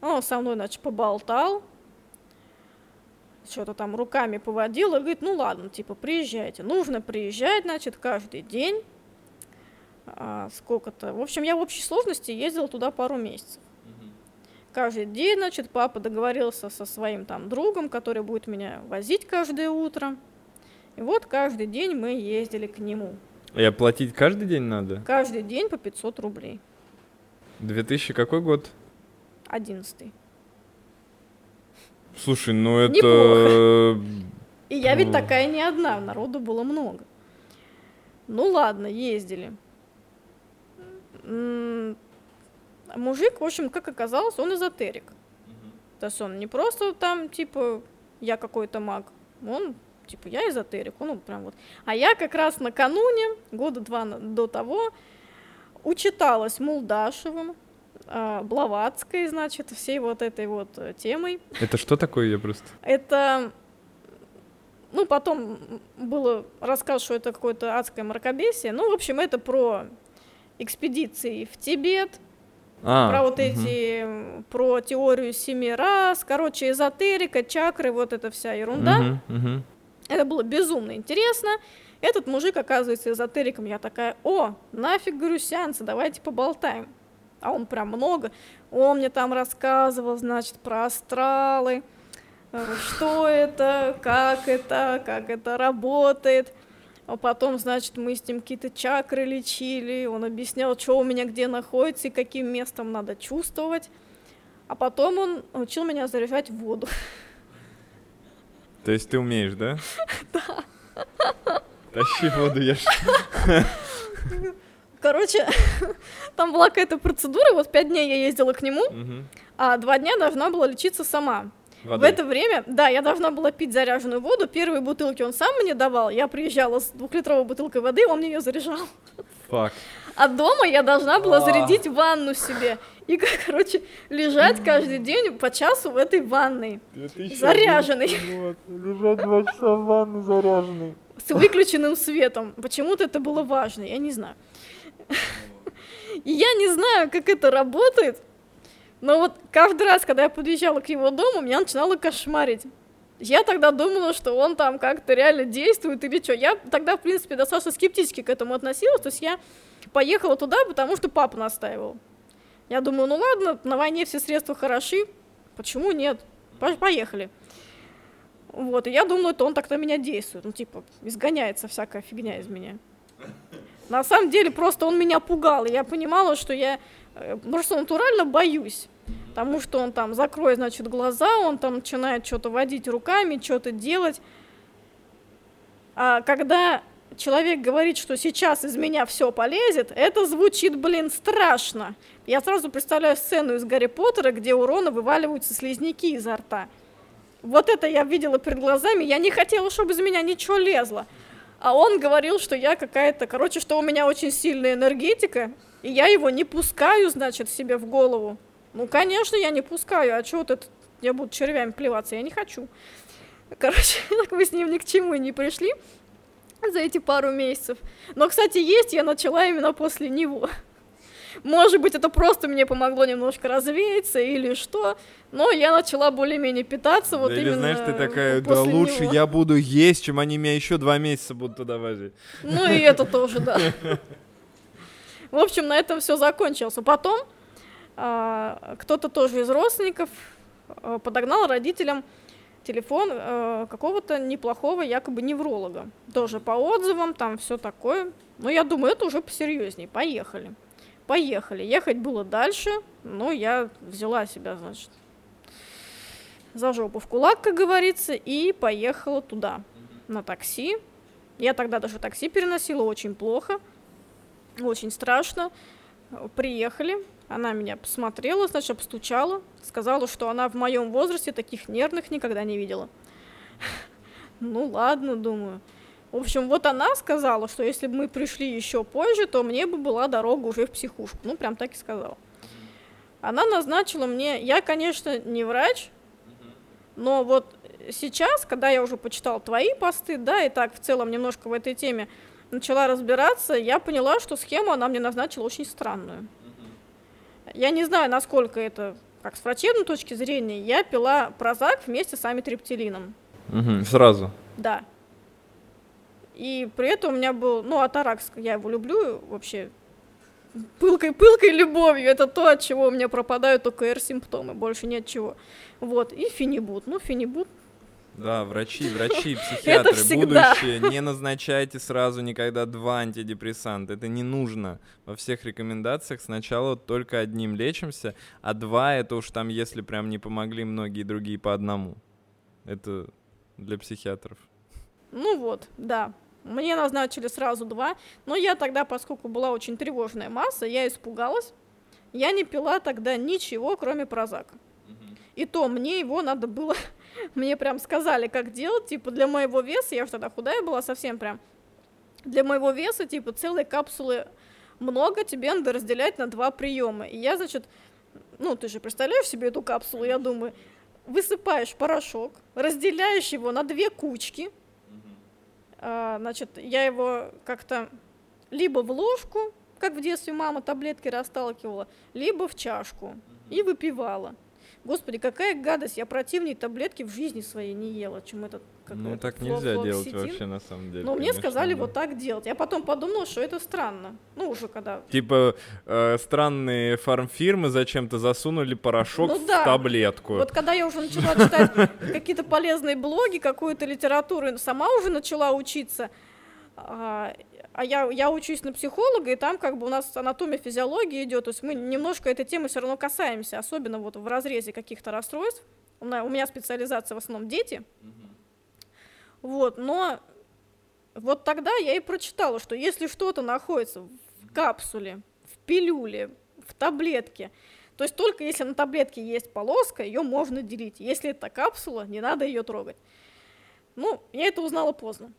Он со мной, значит, поболтал, что-то там руками поводил и говорит, ну ладно, типа, приезжайте. Нужно приезжать, значит, каждый день. А, сколько-то. В общем, я в общей сложности ездила туда пару месяцев. Каждый день, значит, папа договорился со своим там другом, который будет меня возить каждое утро. И вот каждый день мы ездили к нему. И оплатить каждый день надо? Каждый день по 500 рублей. 2000 какой год? Одиннадцатый. Слушай, ну это... Неплохо. И я ведь Ну. такая не одна, народу было много. Ну ладно, ездили. Мужик, в общем, как оказалось, он эзотерик. То есть он не просто там, типа, я какой-то маг, он, типа, я эзотерик, он прям вот. А я как раз накануне, года два до того, учиталась Мулдашевым, Блаватской, значит, всей вот этой вот э, темой. Это что такое я просто? Это, ну, потом было рассказ, что это какое-то адское мракобесие. Ну, в общем, это про экспедиции в Тибет, А, про вот мгм. эти, про теорию семи раз, короче, эзотерика, чакры, вот эта вся ерунда. Мгм, мгм. Это было безумно интересно. Этот мужик оказывается эзотериком. Я такая, о, нафиг, говорю, сеансы, давайте поболтаем. А он прям много. Он мне там рассказывал, значит, про астралы, э, что это, как это, как это работает. А потом, значит, мы с ним какие-то чакры лечили, он объяснял, что у меня где находится и каким местом надо чувствовать. А потом он учил меня заряжать воду. То есть ты умеешь, да? Да. Тащи воду, я. Короче, там была какая-то процедура, вот пять дней я ездила к нему, а два дня должна была лечиться сама. В Водой. это время, да, я должна была пить заряженную воду. Первые бутылки он сам мне давал. Я приезжала с двухлитровой бутылкой воды, он мне ее заряжал. Фак. А дома я должна была А. зарядить ванну себе. И, короче, лежать каждый день по часу в этой ванной. Заряженный. Лежать два часа в ванной заряженный. с выключенным светом. Почему-то это было важно, я не знаю. И я не знаю, как это работает, но вот каждый раз, когда я подъезжала к его дому, меня начинало кошмарить. Я тогда думала, что он там как-то реально действует или что. Я тогда, в принципе, достаточно скептически к этому относилась. То есть я поехала туда, потому что папа настаивал. Я думаю, ну ладно, на войне все средства хороши, почему нет? По- Поехали. Вот, и я думала, это он так на меня действует. Ну, типа, изгоняется всякая фигня из меня. На самом деле, просто он меня пугал. Я понимала, что я э, просто натурально боюсь. Потому что он там закроет, значит, глаза, он там начинает что-то водить руками, что-то делать. А когда человек говорит, что сейчас из меня все полезет, это звучит, блин, страшно. Я сразу представляю сцену из Гарри Поттера, где у Рона вываливаются слизняки изо рта. Вот это я видела перед глазами, я не хотела, чтобы из меня ничего лезло. А он говорил, что я какая-то, короче, что у меня очень сильная энергетика, и я его не пускаю, значит, себе в голову. Ну, конечно, я не пускаю, а что вот это, я буду червями плеваться, я не хочу. Короче, так мы с ним ни к чему и не пришли за эти пару месяцев. Но, кстати, есть я начала именно после него. Может быть, это просто мне помогло немножко развеяться или что, но я начала более-менее питаться вот Да или именно знаешь, ты такая, да лучше него. я буду есть, чем они меня еще два месяца будут туда возить. Ну и это тоже, да. В общем, на этом все закончилось. А Потом а, кто-то тоже из родственников а, подогнал родителям телефон а, какого-то неплохого якобы невролога. Тоже по отзывам, там все такое. Но я думаю, это уже посерьезнее. Поехали. Поехали. Ехать было дальше, но я взяла себя, значит, за жопу в кулак, как говорится, и поехала туда. на такси. Я тогда даже такси переносила очень плохо, очень страшно. Приехали, она меня посмотрела, значит, обстучала, сказала, что она в моем возрасте таких нервных никогда не видела. Ну ладно, думаю. В общем, вот она сказала, что если бы мы пришли еще позже, то мне бы была дорога уже в психушку. Ну, прям так и сказала. Она назначила мне, я, конечно, не врач, но вот сейчас, когда я уже почитала твои посты, да, и так в целом немножко в этой теме начала разбираться, я поняла, что схему она мне назначила очень странную. Я не знаю, насколько это, как с врачебной точки зрения, я пила прозак вместе с амитриптилином. Угу, сразу. Да. И при этом у меня был, ну, атаракс, я его люблю вообще, пылкой-пылкой любовью, это то, от чего у меня пропадают ОКР-симптомы, больше ни от чего. Вот, и фенибут. Ну, фенибут да, врачи, врачи, психиатры, будущее, не назначайте сразу никогда два антидепрессанта. Это не нужно. Во всех рекомендациях сначала только одним лечимся, а два это уж там, если прям не помогли многие другие по одному. Это для психиатров. Ну вот, да. Мне назначили сразу два, но я тогда, поскольку была очень тревожная масса, я испугалась. Я не пила тогда ничего, кроме прозака. И то мне его надо было мне прям сказали, как делать, типа, для моего веса, я же тогда худая была совсем прям, для моего веса, типа, целые капсулы много, тебе надо разделять на два приема. И я, значит, ну, ты же представляешь себе эту капсулу, я думаю, высыпаешь порошок, разделяешь его на две кучки, значит, я его как-то либо в ложку, как в детстве мама таблетки расталкивала, либо в чашку и выпивала. Господи, какая гадость, я противнее таблетки в жизни своей не ела, чем этот как Ну так нельзя делать вообще на самом деле. Но мне сказали да. вот так делать. Я потом подумала, что это странно. Ну уже когда. Типа э, странные фармфирмы зачем-то засунули порошок ну, да. в таблетку. Вот когда я уже начала читать какие-то полезные блоги, какую-то литературу, сама уже начала учиться. А, я, я учусь на психолога, и там как бы у нас анатомия, физиология идет, то есть мы немножко этой темы все равно касаемся, особенно вот в разрезе каких-то расстройств. У меня, у меня специализация в основном дети. Вот, но вот тогда я и прочитала, что если что-то находится в капсуле, в пилюле, в таблетке, то есть только если на таблетке есть полоска, ее можно делить. Если это капсула, не надо ее трогать. Ну, я это узнала поздно.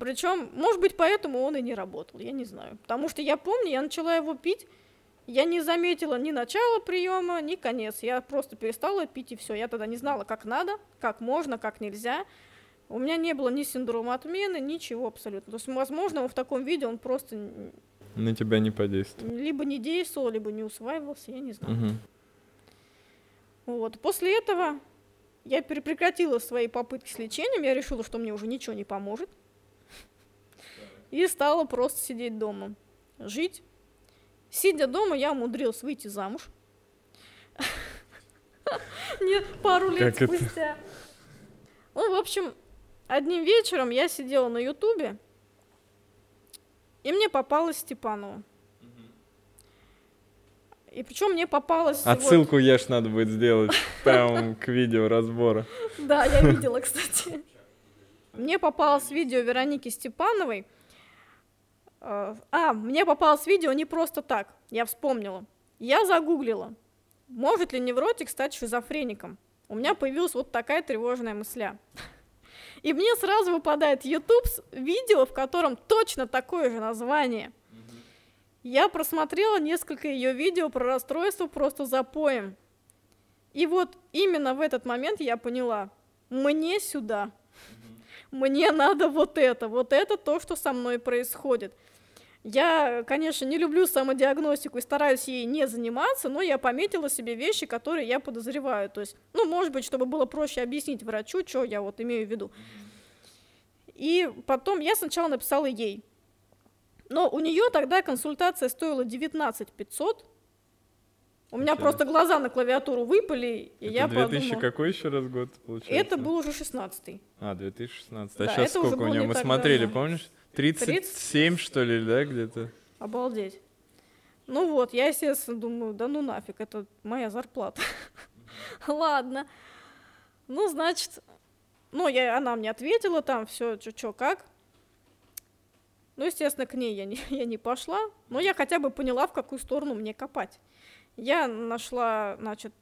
Причем, может быть, поэтому он и не работал, я не знаю. Потому что я помню, я начала его пить, я не заметила ни начала приема, ни конец. Я просто перестала пить и все. Я тогда не знала, как надо, как можно, как нельзя. У меня не было ни синдрома отмены, ничего абсолютно. То есть, возможно, в таком виде он просто... На тебя не подействовал. Либо не действовал, либо не усваивался, я не знаю. Угу. Вот. После этого я прекратила свои попытки с лечением, я решила, что мне уже ничего не поможет и стала просто сидеть дома, жить. Сидя дома, я умудрилась выйти замуж. Не пару лет спустя. Ну, в общем, одним вечером я сидела на Ютубе, и мне попалась Степанова. И причем мне попалось... Отсылку вот... ешь надо будет сделать прям к видео разбора. Да, я видела, кстати. Мне попалось видео Вероники Степановой, а, мне попалось видео не просто так, я вспомнила. Я загуглила, может ли невротик стать шизофреником. У меня появилась вот такая тревожная мысля. И мне сразу выпадает YouTube видео, в котором точно такое же название. Я просмотрела несколько ее видео про расстройство просто запоем. И вот именно в этот момент я поняла, мне сюда, мне надо вот это, вот это то, что со мной происходит. Я, конечно, не люблю самодиагностику и стараюсь ей не заниматься, но я пометила себе вещи, которые я подозреваю. То есть, ну, может быть, чтобы было проще объяснить врачу, что я вот имею в виду. И потом я сначала написала ей. Но у нее тогда консультация стоила 19 500. У меня Сейчас. просто глаза на клавиатуру выпали, и это я 2000 подумала... какой еще раз год получается? Это был уже 16 А, 2016. А да, сейчас сколько у нее? Мы смотрели, давно. помнишь? 37, 30? что ли, да, где-то? Обалдеть. Ну вот, я, естественно, думаю, да ну нафиг, это моя зарплата. Ладно. Ну, значит, Ну, я, она мне ответила там, все, что, как. Ну, естественно, к ней я не, я не пошла, но я хотя бы поняла, в какую сторону мне копать. Я нашла, значит,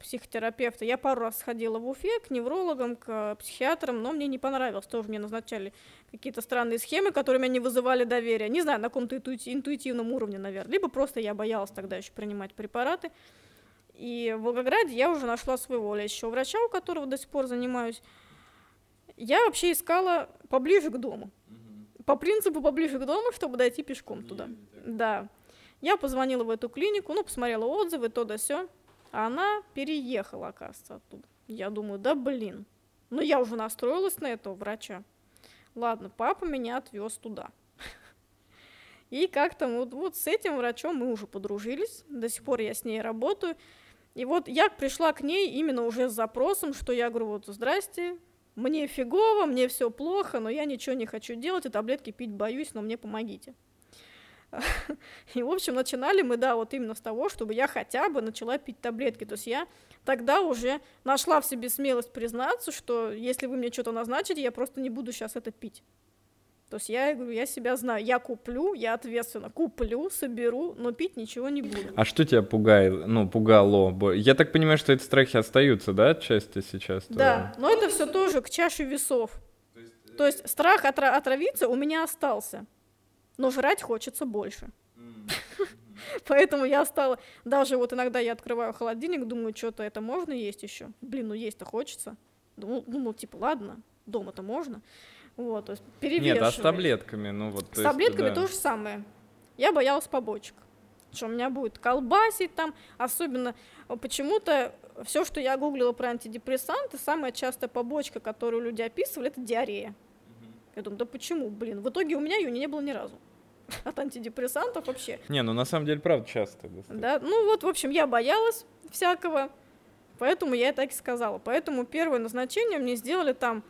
психотерапевта. Я пару раз сходила в Уфе к неврологам, к психиатрам, но мне не понравилось. Тоже мне назначали какие-то странные схемы, которые меня не вызывали доверия. Не знаю, на каком-то интуитивном уровне, наверное. Либо просто я боялась тогда еще принимать препараты. И в Волгограде я уже нашла своего лечащего врача, у которого до сих пор занимаюсь. Я вообще искала поближе к дому. По принципу поближе к дому, чтобы дойти пешком туда. Да. Я позвонила в эту клинику, ну, посмотрела отзывы, то да все. А она переехала, оказывается, оттуда. Я думаю, да блин. Ну, я уже настроилась на этого врача. Ладно, папа меня отвез туда. И как-то вот, вот с этим врачом мы уже подружились. До сих пор я с ней работаю. И вот я пришла к ней именно уже с запросом, что я говорю, вот, здрасте, мне фигово, мне все плохо, но я ничего не хочу делать, и таблетки пить боюсь, но мне помогите. И, в общем, начинали мы, да, вот именно с того, чтобы я хотя бы начала пить таблетки. То есть я тогда уже нашла в себе смелость признаться, что если вы мне что-то назначите, я просто не буду сейчас это пить. То есть я говорю, я себя знаю, я куплю, я ответственно куплю, соберу, но пить ничего не буду. А что тебя пугает, ну, пугало? Я так понимаю, что эти страхи остаются, да, отчасти сейчас? Да, но это все тоже к чаше весов. То есть, э, То есть страх отра- отравиться у меня остался, но жрать хочется больше. Поэтому я стала, даже вот иногда я открываю холодильник, думаю, что-то это можно есть еще. Блин, ну есть-то хочется. Ну, типа, ладно, дома-то можно. Вот, то есть. Нет, а с таблетками, ну вот. С таблетками да. то же самое. Я боялась побочек, что у меня будет колбасить там, особенно э, почему-то все, что я гуглила про антидепрессанты, самая частая побочка, которую люди описывали, это диарея. Я думаю, да почему, блин? В итоге у меня ее не было ни разу от антидепрессантов вообще. Не, ну на самом деле, правда, часто. Да, ну вот, в общем, я боялась всякого, поэтому я и так и сказала. Поэтому первое назначение мне сделали там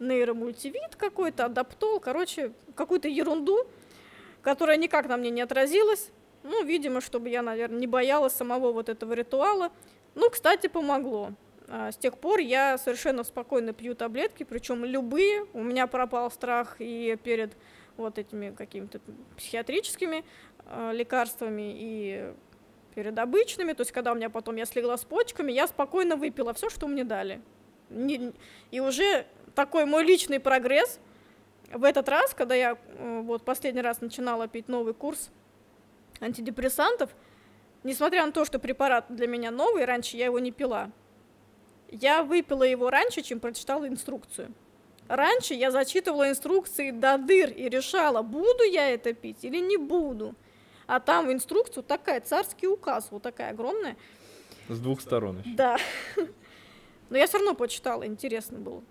нейромультивид какой-то, адаптол, короче, какую-то ерунду, которая никак на мне не отразилась. Ну, видимо, чтобы я, наверное, не боялась самого вот этого ритуала. Ну, кстати, помогло. А, с тех пор я совершенно спокойно пью таблетки, причем любые. У меня пропал страх и перед вот этими какими-то психиатрическими э, лекарствами, и перед обычными. То есть, когда у меня потом я слегла с почками, я спокойно выпила все, что мне дали. И уже такой мой личный прогресс. В этот раз, когда я э, вот последний раз начинала пить новый курс антидепрессантов, несмотря на то, что препарат для меня новый, раньше я его не пила, я выпила его раньше, чем прочитала инструкцию. Раньше я зачитывала инструкции до дыр и решала, буду я это пить или не буду. А там в инструкцию такая, царский указ, вот такая огромная. С двух сторон еще. Да. Но я все равно почитала, интересно было.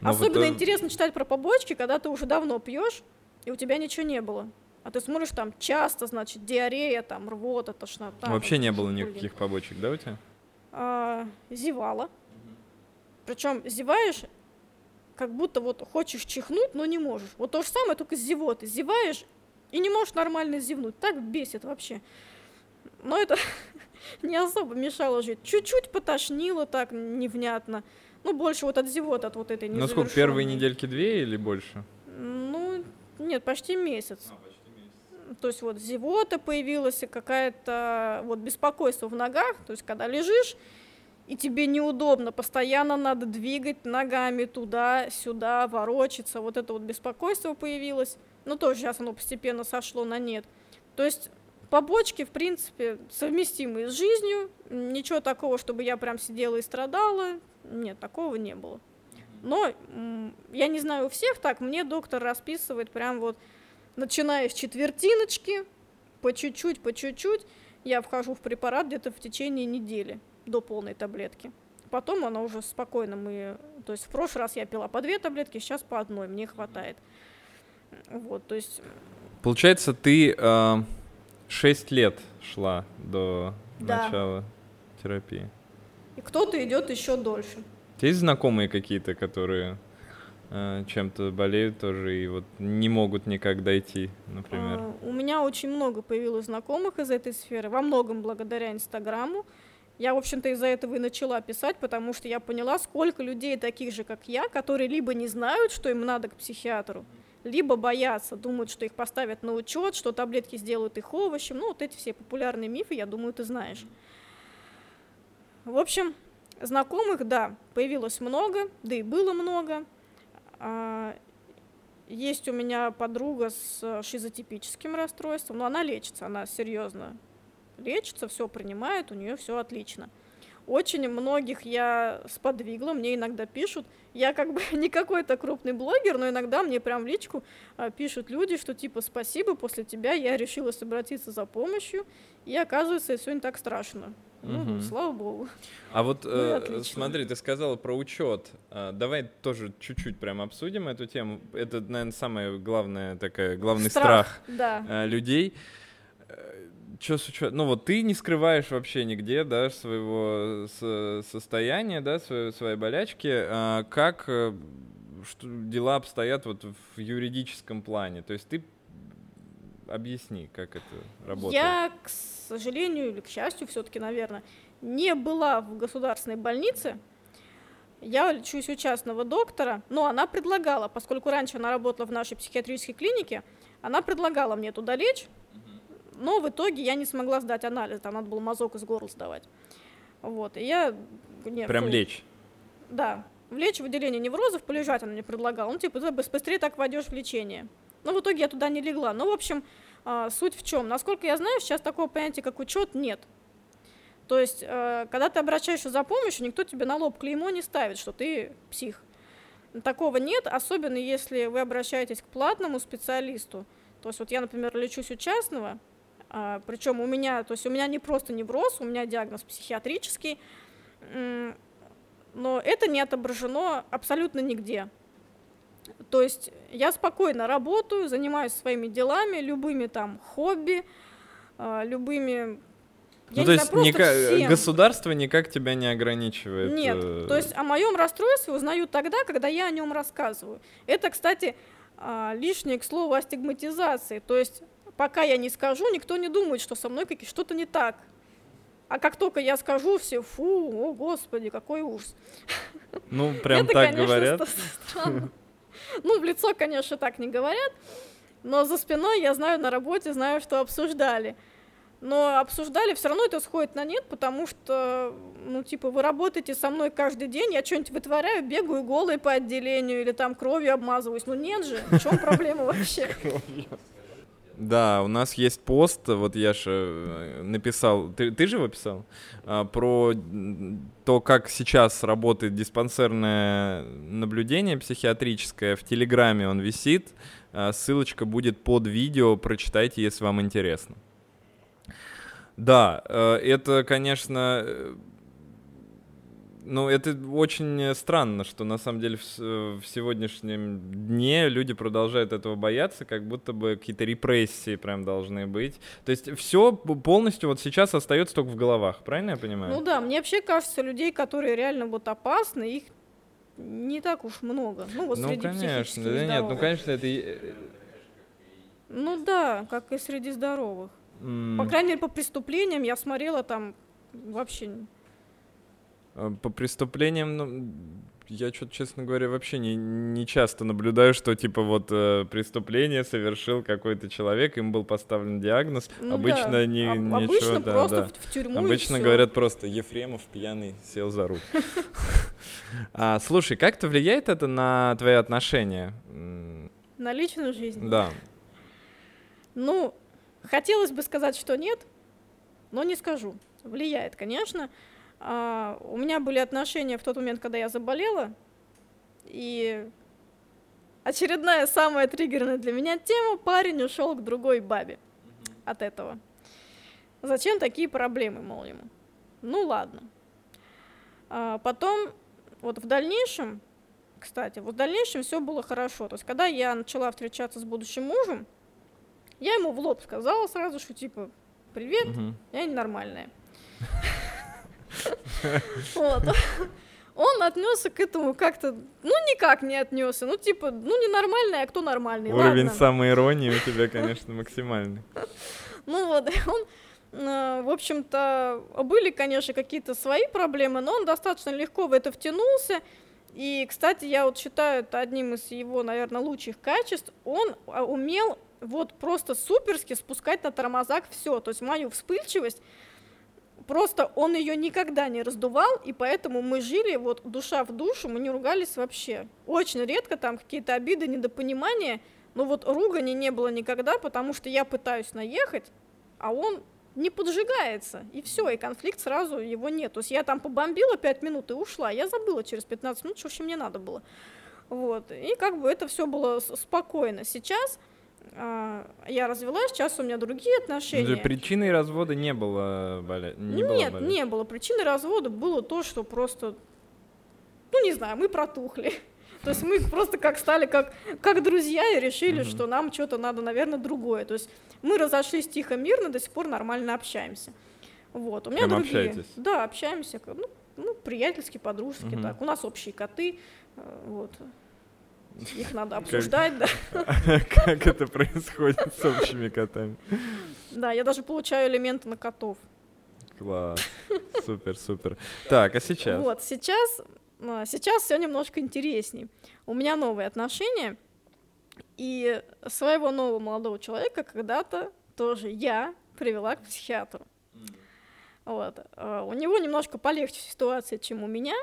Но Особенно итоге... интересно читать про побочки, когда ты уже давно пьешь, и у тебя ничего не было. А ты смотришь там часто, значит, диарея, там, рвота, тошнота. Вообще не было никаких побочек, да, у тебя? А, зевала. Причем зеваешь, как будто вот хочешь чихнуть, но не можешь. Вот то же самое, только с зевоты. Зеваешь и не можешь нормально зевнуть. Так бесит вообще. Но это не особо мешало жить. Чуть-чуть потошнило так невнятно. Ну, больше вот от зевот, от вот этой Ну, сколько, первые недельки две или больше? Ну, нет, почти месяц. А, почти месяц. То есть вот зевота появилась, какая-то вот беспокойство в ногах, то есть когда лежишь, и тебе неудобно, постоянно надо двигать ногами туда-сюда, ворочаться, вот это вот беспокойство появилось, ну тоже сейчас оно постепенно сошло на нет. То есть побочки, в принципе, совместимые с жизнью, ничего такого, чтобы я прям сидела и страдала, нет, такого не было. Но я не знаю у всех так, мне доктор расписывает прям вот, начиная с четвертиночки, по чуть-чуть, по чуть-чуть, я вхожу в препарат где-то в течение недели до полной таблетки. Потом она уже спокойно мы... То есть в прошлый раз я пила по две таблетки, сейчас по одной, мне хватает. Вот, то есть... Получается, ты э, 6 лет шла до да. начала терапии. И кто-то идет еще дольше. Есть знакомые какие-то, которые чем-то болеют тоже и вот не могут никак дойти, например? А, у меня очень много появилось знакомых из этой сферы, во многом благодаря Инстаграму. Я, в общем-то, из-за этого и начала писать, потому что я поняла, сколько людей таких же, как я, которые либо не знают, что им надо к психиатру, либо боятся, думают, что их поставят на учет, что таблетки сделают их овощем. Ну, вот эти все популярные мифы, я думаю, ты знаешь. В общем, знакомых, да, появилось много, да и было много. А, есть у меня подруга с шизотипическим расстройством, но она лечится, она серьезно лечится, все принимает, у нее все отлично. Очень многих я сподвигла, мне иногда пишут, я как бы не какой-то крупный блогер, но иногда мне прям в личку а, пишут люди, что типа спасибо, после тебя я решилась обратиться за помощью, и оказывается, все не так страшно. Ну, угу. слава богу. А вот ну, э, смотри, ты сказала про учет. А, давай тоже чуть-чуть прям обсудим эту тему. Это, наверное, самая главная такая главный страх, страх да. э, людей что с учетом? Ну вот ты не скрываешь вообще нигде, да, своего со состояния, да, своей, своей болячки. А как э, что, дела обстоят вот в юридическом плане? То есть ты объясни, как это работает. Я, к сожалению или к счастью, все-таки, наверное, не была в государственной больнице. Я лечусь у частного доктора, но она предлагала, поскольку раньше она работала в нашей психиатрической клинике, она предлагала мне туда лечь, но в итоге я не смогла сдать анализ, там надо было мазок из горла сдавать. Вот, и я... Нет, Прям ну, лечь? Да, влечь в отделение неврозов, полежать она мне предлагала. Ну, типа, ты быстрее так войдешь в лечение. Но в итоге я туда не легла. Ну, в общем, а, суть в чем? Насколько я знаю, сейчас такого понятия, как учет, нет. То есть, э, когда ты обращаешься за помощью, никто тебе на лоб клеймо не ставит, что ты псих. Такого нет, особенно если вы обращаетесь к платному специалисту. То есть вот я, например, лечусь у частного, а, причем у меня, то есть у меня не просто невроз, у меня диагноз психиатрический, но это не отображено абсолютно нигде. То есть я спокойно работаю, занимаюсь своими делами, любыми там хобби, а, любыми я ну, то есть никак, государство никак тебя не ограничивает. Нет, э, то есть о моем расстройстве узнаю тогда, когда я о нем рассказываю. Это, кстати, а, лишнее к слову о стигматизации. То есть пока я не скажу, никто не думает, что со мной что-то не так. А как только я скажу, все, фу, о господи, какой ужас. Ну, прям Это, так конечно, говорят. Странно. Ну, в лицо, конечно, так не говорят, но за спиной я знаю на работе, знаю, что обсуждали. Но обсуждали, все равно это сходит на нет, потому что, ну, типа, вы работаете со мной каждый день, я что-нибудь вытворяю, бегаю голой по отделению или там кровью обмазываюсь. Ну, нет же, в чем проблема вообще? Да, у нас есть пост, вот я же э, написал, ты, ты же его писал, а, про то, как сейчас работает диспансерное наблюдение психиатрическое. В Телеграме он висит, а, ссылочка будет под видео, прочитайте, если вам интересно. Да, э, это, конечно, э, ну, это очень странно, что на самом деле в, в сегодняшнем дне люди продолжают этого бояться, как будто бы какие-то репрессии прям должны быть. То есть все полностью вот сейчас остается только в головах, правильно я понимаю? Ну да, мне вообще кажется, людей, которые реально вот опасны, их не так уж много. Ну, вот ну среди конечно, да нет, ну конечно это. Ну да, как и среди здоровых. Mm. По крайней мере, по преступлениям я смотрела там вообще Э, по преступлениям, ну, я что-то, честно говоря, вообще не, не часто наблюдаю, что типа вот э, преступление совершил какой-то человек, им был поставлен диагноз. Ну, обычно да. не Об, ничего, обычно да, просто да. В, в тюрьму. Обычно говорят просто Ефремов пьяный сел за руль. А, слушай, как это влияет это на твои отношения? На личную жизнь? Да. Ну, хотелось бы сказать, что нет, но не скажу. Влияет, конечно. А, у меня были отношения в тот момент, когда я заболела, и очередная самая триггерная для меня тема, парень ушел к другой бабе от этого. Зачем такие проблемы, мол, ему? Ну ладно. А потом, вот в дальнейшем, кстати, вот в дальнейшем все было хорошо. То есть, когда я начала встречаться с будущим мужем, я ему в лоб сказала сразу, что типа, привет, угу. я ненормальная. Вот. Он отнесся к этому как-то, ну, никак не отнесся. Ну, типа, ну, ненормальный, а кто нормальный? Уровень самой иронии у тебя, конечно, максимальный. Ну вот, он э, в общем-то, были, конечно, какие-то свои проблемы, но он достаточно легко в это втянулся. И, кстати, я вот считаю это одним из его, наверное, лучших качеств. Он а, умел вот просто суперски спускать на тормозах все. То есть мою вспыльчивость просто он ее никогда не раздувал, и поэтому мы жили вот душа в душу, мы не ругались вообще. Очень редко там какие-то обиды, недопонимания, но вот ругани не было никогда, потому что я пытаюсь наехать, а он не поджигается, и все, и конфликт сразу его нет. То есть я там побомбила 5 минут и ушла, я забыла через 15 минут, что вообще мне надо было. Вот, и как бы это все было спокойно. Сейчас я развелась, сейчас у меня другие отношения. Причиной развода не было, боля... не Нет, было не было. Причиной развода было то, что просто, ну не знаю, мы протухли. То есть мы просто как стали как, как друзья и решили, mm-hmm. что нам что-то надо, наверное, другое. То есть мы разошлись тихо, мирно, до сих пор нормально общаемся. Вот. У меня Прям другие. Общаетесь? Да, общаемся. Ну, ну приятельски, подружески, mm-hmm. так. У нас общие коты. Э, вот. Их надо обсуждать, да. Как это происходит с общими котами? Да, я даже получаю элементы на котов. Класс. Супер, супер. Так, а сейчас? Вот, сейчас, а, сейчас все немножко интересней. У меня новые отношения, и своего нового молодого человека когда-то тоже я привела к психиатру. Вот. А, у него немножко полегче ситуация, чем у меня.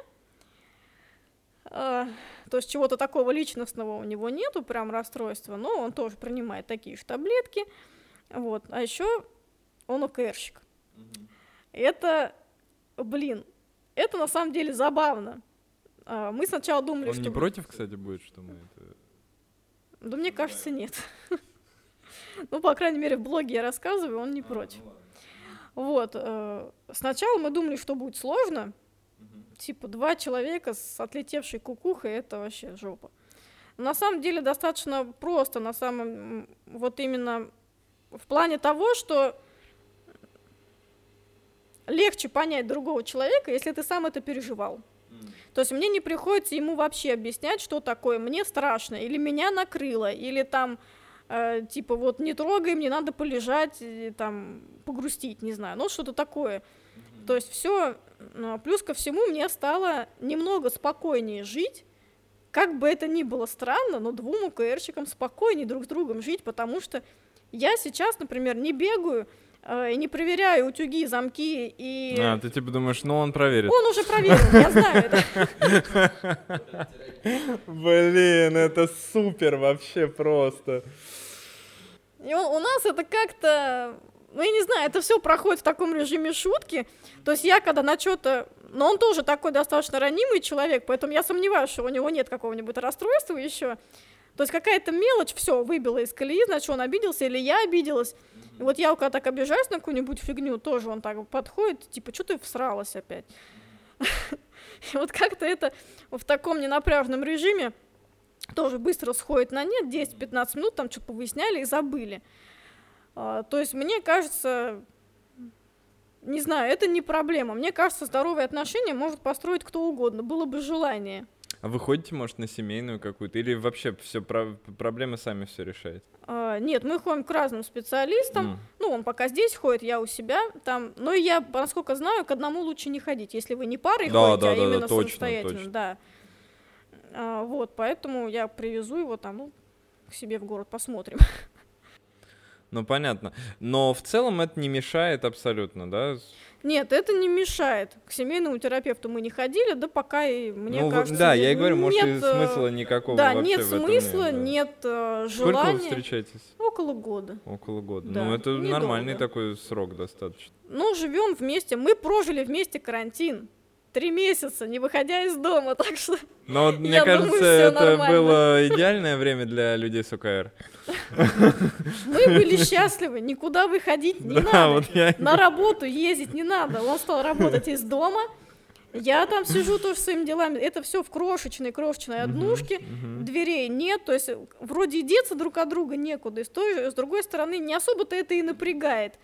А, то есть чего-то такого личностного у него нету, прям расстройства, но он тоже принимает такие же таблетки. Вот. А еще он ОКРщик. Угу. Это, блин, это на самом деле забавно. А, мы сначала думали, он что... не против, кстати, будет, что мы это... Да мне кажется, нет. Ну, по крайней мере, в блоге я рассказываю, он не а, против. Ну вот. Э, сначала мы думали, что будет сложно, Типа два человека с отлетевшей кукухой это вообще жопа. На самом деле достаточно просто, на самом вот именно в плане того, что легче понять другого человека, если ты сам это переживал. То есть мне не приходится ему вообще объяснять, что такое мне страшно, или меня накрыло, или там э, типа вот не трогай, мне надо полежать, и, там погрустить, не знаю, ну что-то такое. Mm-hmm. То есть все ну, а плюс ко всему мне стало немного спокойнее жить, как бы это ни было странно, но двум УКРщикам спокойнее друг с другом жить, потому что я сейчас, например, не бегаю э, и не проверяю утюги, замки и... А, ты типа думаешь, ну он проверит. Он уже проверил, я знаю это. Блин, это супер вообще просто. И у нас это как-то ну, я не знаю, это все проходит в таком режиме шутки. То есть я когда на что-то... Но он тоже такой достаточно ранимый человек, поэтому я сомневаюсь, что у него нет какого-нибудь расстройства еще. То есть какая-то мелочь, все, выбила из колеи, значит, он обиделся или я обиделась. И вот я когда так обижаюсь на какую-нибудь фигню, тоже он так подходит, типа, что ты всралась опять? И вот как-то это в таком ненапряжном режиме тоже быстро сходит на нет, 10-15 минут там что-то повыясняли и забыли. А, то есть мне кажется, не знаю, это не проблема. Мне кажется, здоровые отношения может построить кто угодно, было бы желание. А вы ходите, может, на семейную какую-то? Или вообще все про проблемы сами все решаете? А, нет, мы ходим к разным специалистам. Mm. Ну, он пока здесь ходит, я у себя там. Но я, насколько знаю, к одному лучше не ходить, если вы не парой да, ходите, да, а да, именно да, точно, самостоятельно. Точно. Да. А, вот, поэтому я привезу его там, ну, к себе в город, посмотрим. Ну, понятно. Но в целом это не мешает абсолютно, да? Нет, это не мешает. К семейному терапевту мы не ходили, да пока и мне ну, кажется... Да, я и говорю, нет, может, и смысла никакого Да, вообще нет в этом смысла, нет, да. нет э, желания. Сколько вы встречаетесь? Около года. Около года. Да, ну, это недолго. нормальный такой срок достаточно. Ну, живем вместе. Мы прожили вместе карантин три месяца, не выходя из дома, так что... Но мне кажется, думаю, это нормально. было идеальное время для людей с ОКР. Мы были счастливы, никуда выходить не надо. На работу ездить не надо. Он стал работать из дома. Я там сижу тоже своими делами. Это все в крошечной, крошечной однушке. мгм. Дверей нет. То есть вроде и деться друг от друга некуда. И с, той, с другой стороны, не особо-то это и напрягает.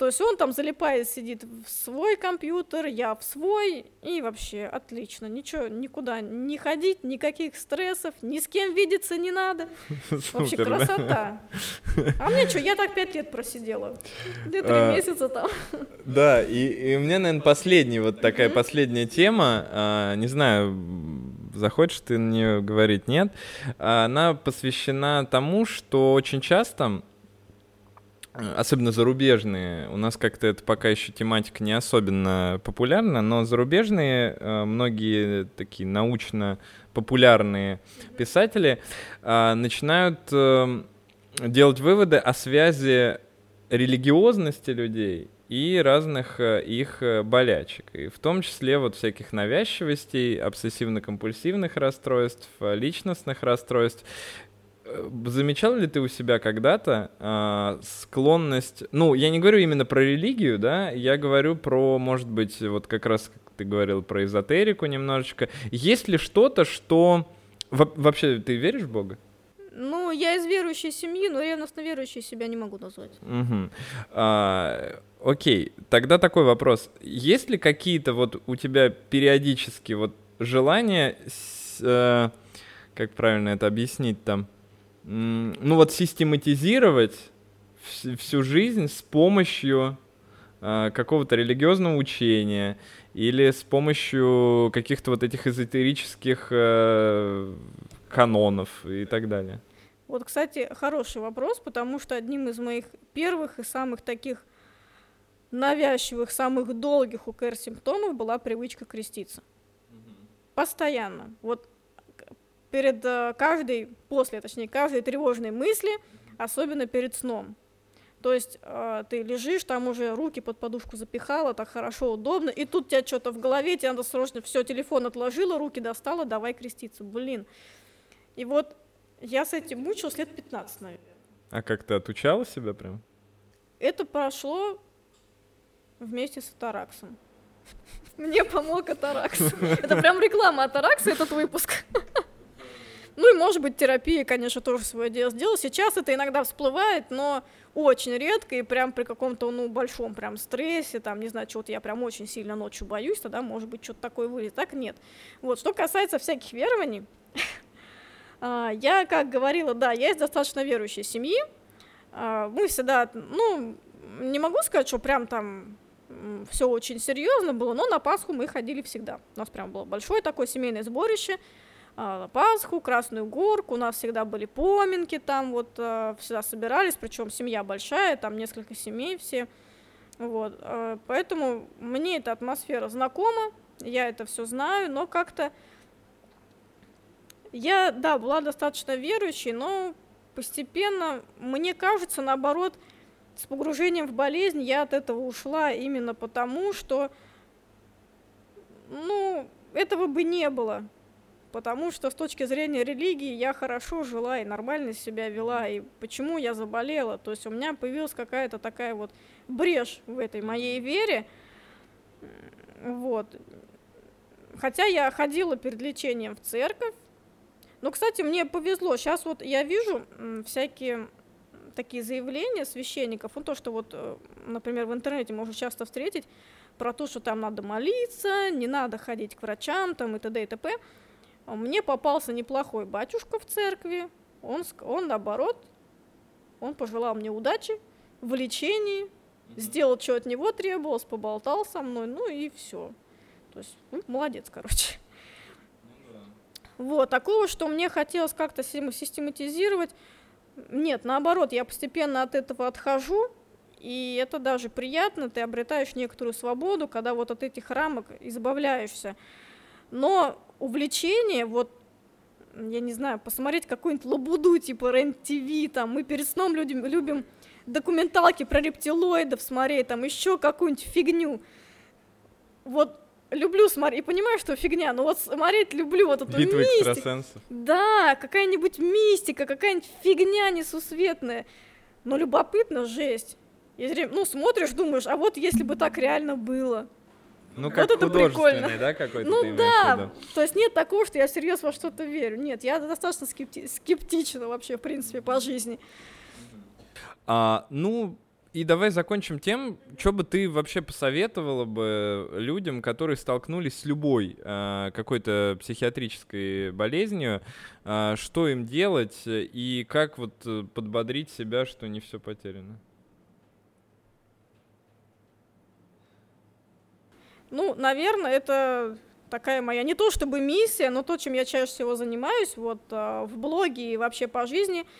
То есть он там залипает, сидит в свой компьютер, я в свой, и вообще отлично. Ничего, никуда не ходить, никаких стрессов, ни с кем видеться не надо. Вообще да? красота. А мне что, я так пять лет просидела. Где-то А, три месяца там. Да, и, у меня, наверное, последняя вот такая последняя тема. а, не знаю, захочешь ты на нее говорить, нет. А, Она посвящена тому, что очень часто, особенно зарубежные, у нас как-то это пока еще тематика не особенно популярна, но зарубежные э, многие такие научно популярные писатели а, начинают делать выводы о связи религиозности людей и разных э, их э, болячек. И в том числе вот всяких навязчивостей, обсессивно-компульсивных расстройств, э, личностных расстройств. Э, Замечал ли ты у себя когда-то а, склонность... Ну, я не говорю именно про религию, да, я говорю про, может быть, вот как раз как ты говорил про эзотерику немножечко. Есть ли что-то, что... Во- Вообще, ты веришь в Бога? Ну, я из верующей семьи, но ревностно верующей себя не могу назвать. Мгм. А, окей, тогда такой вопрос. Есть ли какие-то вот у тебя периодически вот желания, с- э, как правильно это объяснить там, ну вот систематизировать вс- всю жизнь с помощью а, какого-то религиозного учения или с помощью каких-то вот этих эзотерических э, канонов и так далее? Вот, кстати, хороший вопрос, потому что одним из моих первых и самых таких навязчивых, самых долгих УКР симптомов была привычка креститься. Постоянно. Вот перед э, каждой, после, точнее, каждой тревожной мысли, особенно перед сном. То есть э, ты лежишь, там уже руки под подушку запихала, так хорошо, удобно, и тут у тебя что-то в голове, тебе надо срочно все, телефон отложила, руки достала, давай креститься. Блин. И вот я с этим мучилась лет 15, наверное. А как ты отучала себя прям? Это прошло вместе с Атараксом. Мне помог Атаракс. Это прям реклама Атаракса, этот выпуск. Ну и, может быть, терапия, конечно, тоже свое дело сделала. Сейчас это иногда всплывает, но очень редко и прям при каком-то, ну, большом прям стрессе, там, не знаю, чего-то я прям очень сильно ночью боюсь, тогда, может быть, что-то такое вылезет. Так нет. Вот, что касается всяких верований, а, я, как говорила, да, я из достаточно верующей семьи, а, мы всегда, ну, не могу сказать, что прям там все очень серьезно было, но на Пасху мы ходили всегда. У нас прям было большое такое семейное сборище. А, Пасху, Красную Горку, у нас всегда были поминки там, вот а, всегда собирались, причем семья большая, там несколько семей все. Вот, а, поэтому мне эта атмосфера знакома, я это все знаю, но как-то я, да, была достаточно верующей, но постепенно, мне кажется, наоборот, с погружением в болезнь я от этого ушла именно потому, что, ну, этого бы не было. Потому что с точки зрения религии я хорошо жила и нормально себя вела. И почему я заболела? То есть у меня появилась какая-то такая вот брешь в этой моей вере. Вот. Хотя я ходила перед лечением в церковь. Но, кстати, мне повезло. Сейчас вот я вижу всякие такие заявления священников, ну то, что вот, э, например, в интернете можно часто встретить, про то, что там надо молиться, не надо ходить к врачам, там и т.д. и т.п. А Мне попался неплохой батюшка в церкви, он, он наоборот, он пожелал мне удачи в лечении, сделал, что от него требовалось, поболтал со мной, ну и все. То есть, ну, молодец, короче. Вот, такого, что мне хотелось как-то систематизировать, нет, наоборот, я постепенно от этого отхожу, и это даже приятно, ты обретаешь некоторую свободу, когда вот от этих рамок избавляешься. Но увлечение, вот, я не знаю, посмотреть какую-нибудь лабуду, типа РЕН-ТВ, там, мы перед сном людям, любим документалки про рептилоидов смотреть, там, еще какую-нибудь фигню. Вот люблю смотреть, и понимаю, что фигня, но вот смотреть люблю вот эту Битва мистику. экстрасенсов. Да, какая-нибудь мистика, какая-нибудь фигня несусветная. Но любопытно, жесть. И зря- ну, смотришь, думаешь, а вот если бы так реально было. Ну, Вот как это художественный, прикольно. да, какой-то ну да, то есть нет такого, что я всерьез во что-то верю. Нет, я достаточно скепти- скептична вообще, в принципе, по жизни. А, ну, и давай закончим тем, что бы ты вообще посоветовала бы людям, которые столкнулись с любой э, какой-то психиатрической болезнью, э, что им делать и как вот э, подбодрить себя, что не все потеряно? Ну, наверное, это такая моя не то чтобы миссия, но то, чем я чаще всего занимаюсь вот э, в блоге и вообще по жизни –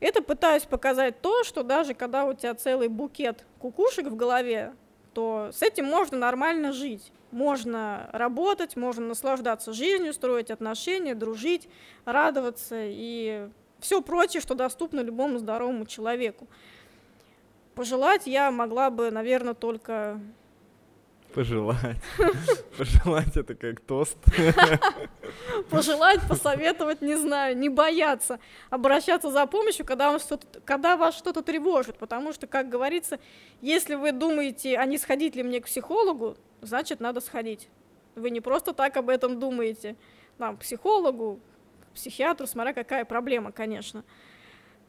это пытаюсь показать то, что даже когда у тебя целый букет кукушек в голове, то с этим можно нормально жить. Можно работать, можно наслаждаться жизнью, строить отношения, дружить, радоваться и все прочее, что доступно любому здоровому человеку. Пожелать я могла бы, наверное, только Пожелать. Пожелать это как тост. Пожелать, посоветовать, не знаю, не бояться обращаться за помощью, когда, вам что когда вас что-то тревожит. Потому что, как говорится, если вы думаете, а не сходить ли мне к психологу, значит, надо сходить. Вы не просто так об этом думаете. Там, к психологу, к психиатру, смотря какая проблема, конечно.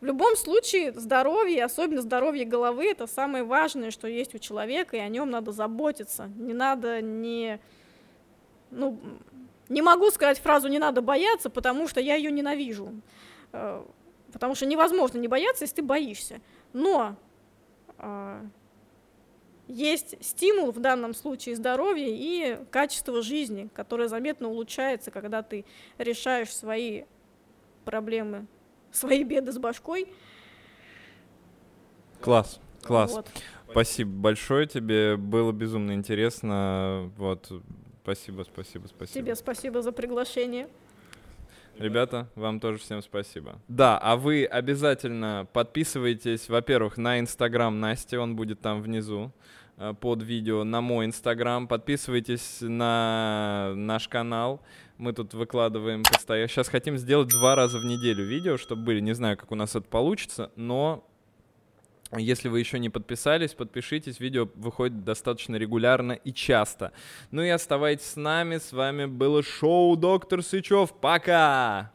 В любом случае, здоровье, особенно здоровье головы, это самое важное, что есть у человека, и о нем надо заботиться. Не надо не... Ну, не могу сказать фразу «не надо бояться», потому что я ее ненавижу. Э, потому что невозможно не бояться, если ты боишься. Но э, есть стимул в данном случае здоровья и качество жизни, которое заметно улучшается, когда ты решаешь свои проблемы свои беды с башкой. Класс, класс. Вот. Спасибо большое тебе, было безумно интересно. Вот, спасибо, спасибо, спасибо. Тебе спасибо за приглашение. Ребята, вам тоже всем спасибо. Да, а вы обязательно подписывайтесь, во-первых, на Инстаграм Насти, он будет там внизу под видео, на мой Инстаграм. Подписывайтесь на наш канал. Мы тут выкладываем постоянно. Сейчас хотим сделать два раза в неделю видео, чтобы были. Не знаю, как у нас это получится, но если вы еще не подписались, подпишитесь. Видео выходит достаточно регулярно и часто. Ну и оставайтесь с нами. С вами было шоу «Доктор Сычев». Пока!